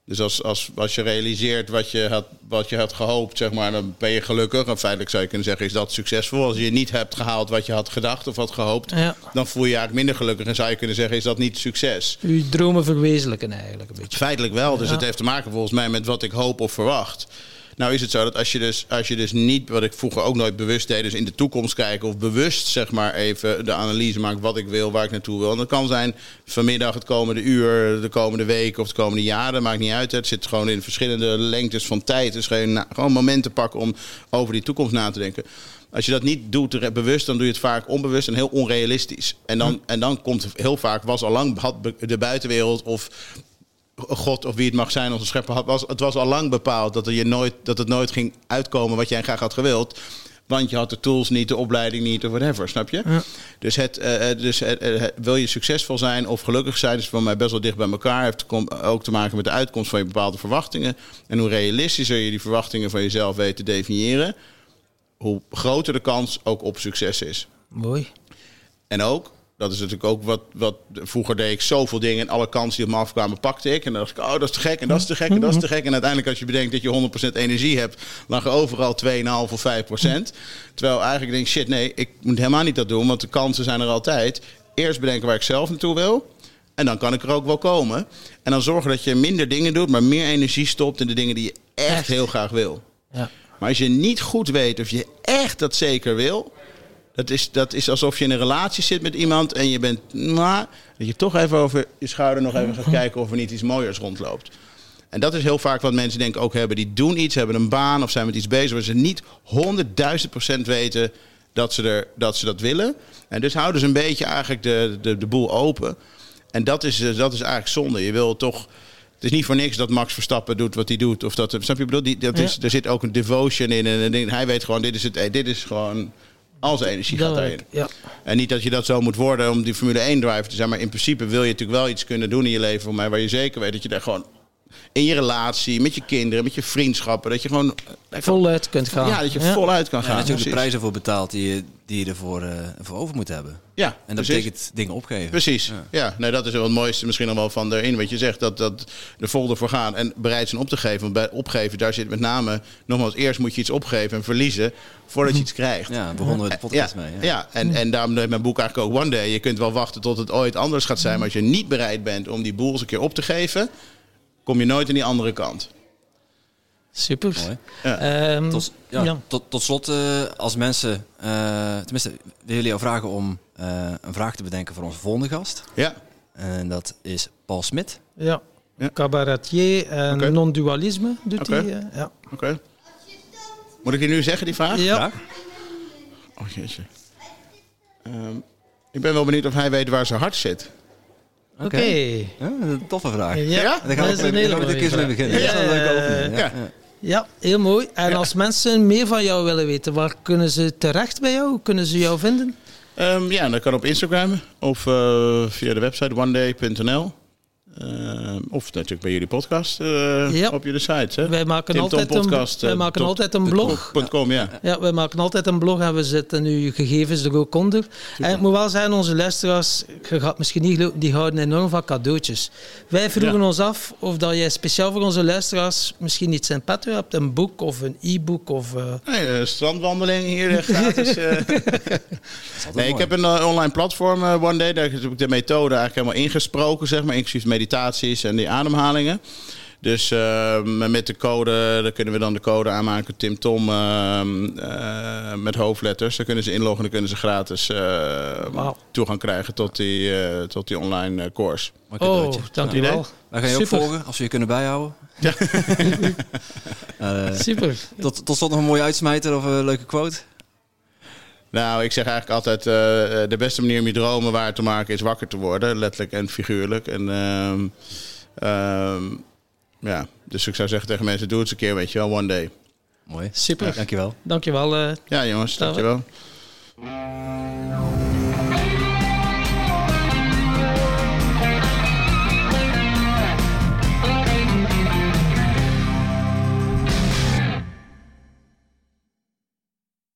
Dus als, als, als je realiseert wat je, had, wat je had gehoopt, zeg maar, dan ben je gelukkig. En feitelijk zou je kunnen zeggen, is dat succesvol? Als je niet hebt gehaald wat je had gedacht of had gehoopt, Ja. dan voel je je eigenlijk minder gelukkig. En zou je kunnen zeggen, is dat niet succes? Uw dromen verwezenlijken eigenlijk een beetje. Feitelijk wel. Dus Ja. het heeft te maken volgens mij met wat ik hoop of verwacht. Nou is het zo dat als je dus, als je dus niet, wat ik vroeger ook nooit bewust deed, dus in de toekomst kijken of bewust zeg maar even de analyse maakt wat ik wil, waar ik naartoe wil. En dat kan zijn vanmiddag, het komende uur, de komende weken of het komende jaren, maakt niet uit. Het zit gewoon in verschillende lengtes van tijd. Dus gewoon, gewoon momenten pakken om over die toekomst na te denken. Als je dat niet doet bewust, dan doe je het vaak onbewust en heel onrealistisch. En dan, en dan komt heel vaak, was al lang de buitenwereld of God of wie het mag zijn, onze schepper, had, was, het was al lang bepaald dat, er je nooit, dat het nooit ging uitkomen wat jij graag had gewild. Want je had de tools niet, de opleiding niet of whatever, snap je? Ja. Dus, het, eh, eh, dus het, eh, het- wil je succesvol zijn of gelukkig zijn, is voor mij best wel dicht bij elkaar. Heeft ook te maken met de uitkomst van je bepaalde verwachtingen. En hoe realistischer je die verwachtingen van jezelf weet te definiëren, hoe groter de kans ook op succes is. Mooi. En ook, dat is natuurlijk ook wat, wat vroeger deed ik zoveel dingen en alle kansen die op me afkwamen pakte ik. En dan dacht ik, oh dat is te gek en dat is te gek en dat is te gek. En uiteindelijk als je bedenkt dat je 100% energie hebt, lag er overal 2,5 of 5%. Terwijl eigenlijk denk ik, shit nee, ik moet helemaal niet dat doen, want de kansen zijn er altijd. Eerst bedenken waar ik zelf naartoe wil. En dan kan ik er ook wel komen. En dan zorgen dat je minder dingen doet, maar meer energie stopt in de dingen die je echt, Echt. heel graag wil. Ja. Maar als je niet goed weet of je echt dat zeker wil, dat is, dat is alsof je in een relatie zit met iemand en je bent, maar dat je toch even over je schouder nog even gaat kijken of er niet iets mooiers rondloopt. En dat is heel vaak wat mensen denk ik ook hebben. Die doen iets, hebben een baan of zijn met iets bezig waar ze niet honderdduizend procent weten dat ze, er, dat ze dat willen. En dus houden ze een beetje eigenlijk de, de, de boel open. En dat is, eh, dat is eigenlijk zonde. Je wil toch. Het is niet voor niks dat Max Verstappen doet wat hij doet. Of dat, snap je? Bedoel, die, dat is, Ja. Er zit ook een devotion in. En hij weet gewoon, dit is, het, eh, dit is gewoon. Al zijn energie gaat daarin. werkt, ja. En niet dat je dat zo moet worden om die Formule 1 driver te zijn. Maar in principe wil je natuurlijk wel iets kunnen doen in je leven. Voor mij, waar je zeker weet dat je daar gewoon. In je relatie, met je kinderen, met je vriendschappen. Dat je gewoon. Voluit kunt gaan. Ja, dat je voluit kan Ja, gaan. dat je ook de prijzen voor betaalt die je, die je ervoor eh, voor over moet hebben. Ja, En dat precies. betekent dingen opgeven. Precies. Ja. Ja, nee, dat is wel het mooiste misschien nog wel van erin. Wat je zegt, dat, dat de vol ervoor gaan en bereid zijn op te geven. Want bij opgeven, daar zit met name, nogmaals, eerst moet je iets opgeven en verliezen voordat je iets krijgt. Ja, begonnen we de podcast ja, mee. Ja, Ja. en, en daarom heeft mijn boek eigenlijk ook One Day. Je kunt wel wachten tot het ooit anders gaat zijn. Maar als je niet bereid bent om die boel eens een keer op te geven, kom je nooit aan die andere kant. Super. Mooi. Ja. Ehm, Tot, ja, ja. Tot, tot slot, eh, als mensen, eh, tenminste, we willen jou vragen om eh, een vraag te bedenken voor onze volgende gast. Ja, En dat is Paul Smit. Ja. Ja. Cabaretier en non-dualisme doet hij. eh, ja. Oké. Moet ik je nu zeggen, die vraag? Ja. Oh, jeetje. Ehm, ik ben wel benieuwd of hij weet waar zijn hart zit. Oké. Ja, toffe vraag. Ja, Ja? Dan gaan dat we is een met- hele gaan we er een keer mooie mee vraag. beginnen. Ja, is een ja, opening. ja. Ja. Heel mooi. En als mensen meer van jou willen weten, waar kunnen ze terecht bij jou? Hoe kunnen ze jou vinden? Ehm, ja, dat kan op Instagram of eh, via de website oneday.nl. Ehm, of natuurlijk bij jullie podcast eh, Ja. op jullie site. Hè? Wij maken, Tim altijd, Tom een, podcast, wij eh, maken altijd een blog. .com, ja. Ja, wij maken altijd een blog en we zetten nu gegevens er ook onder. En ik moet wel zeggen, onze luisteraars, je gaat misschien niet geloven, die houden enorm van cadeautjes. Wij vroegen Ja. ons af of dat jij speciaal voor onze luisteraars misschien iets in petto hebt, een boek of een e-book of... eh, Nee, strandwandeling hier gratis. eh. Nee, ik heb een online platform, One Day. Daar heb ik de methode eigenlijk helemaal ingesproken, zeg maar. Inclusief meditaties en die ademhalingen. Dus eh, met de code, daar kunnen we dan de code aanmaken. Tim Tom eh, eh, met hoofdletters. Daar kunnen ze inloggen. Dan kunnen ze gratis eh, toegang krijgen tot die, eh, tot die online eh, course. Oh, cadeautje. dankjewel. Wij gaan je ook volgen als we je kunnen bijhouden. Eh, Super. tot, tot slot nog een mooie uitsmijter of een leuke quote. Nou, ik zeg eigenlijk altijd: eh, de beste manier om je dromen waar te maken is wakker te worden, letterlijk en figuurlijk. En ehm, ehm, ja, dus ik zou zeggen tegen mensen: doe het eens een keer, weet je wel, one day. Mooi. Super. Dankjewel. Dankjewel. eh Ja, jongens, Dankjewel. dankjewel.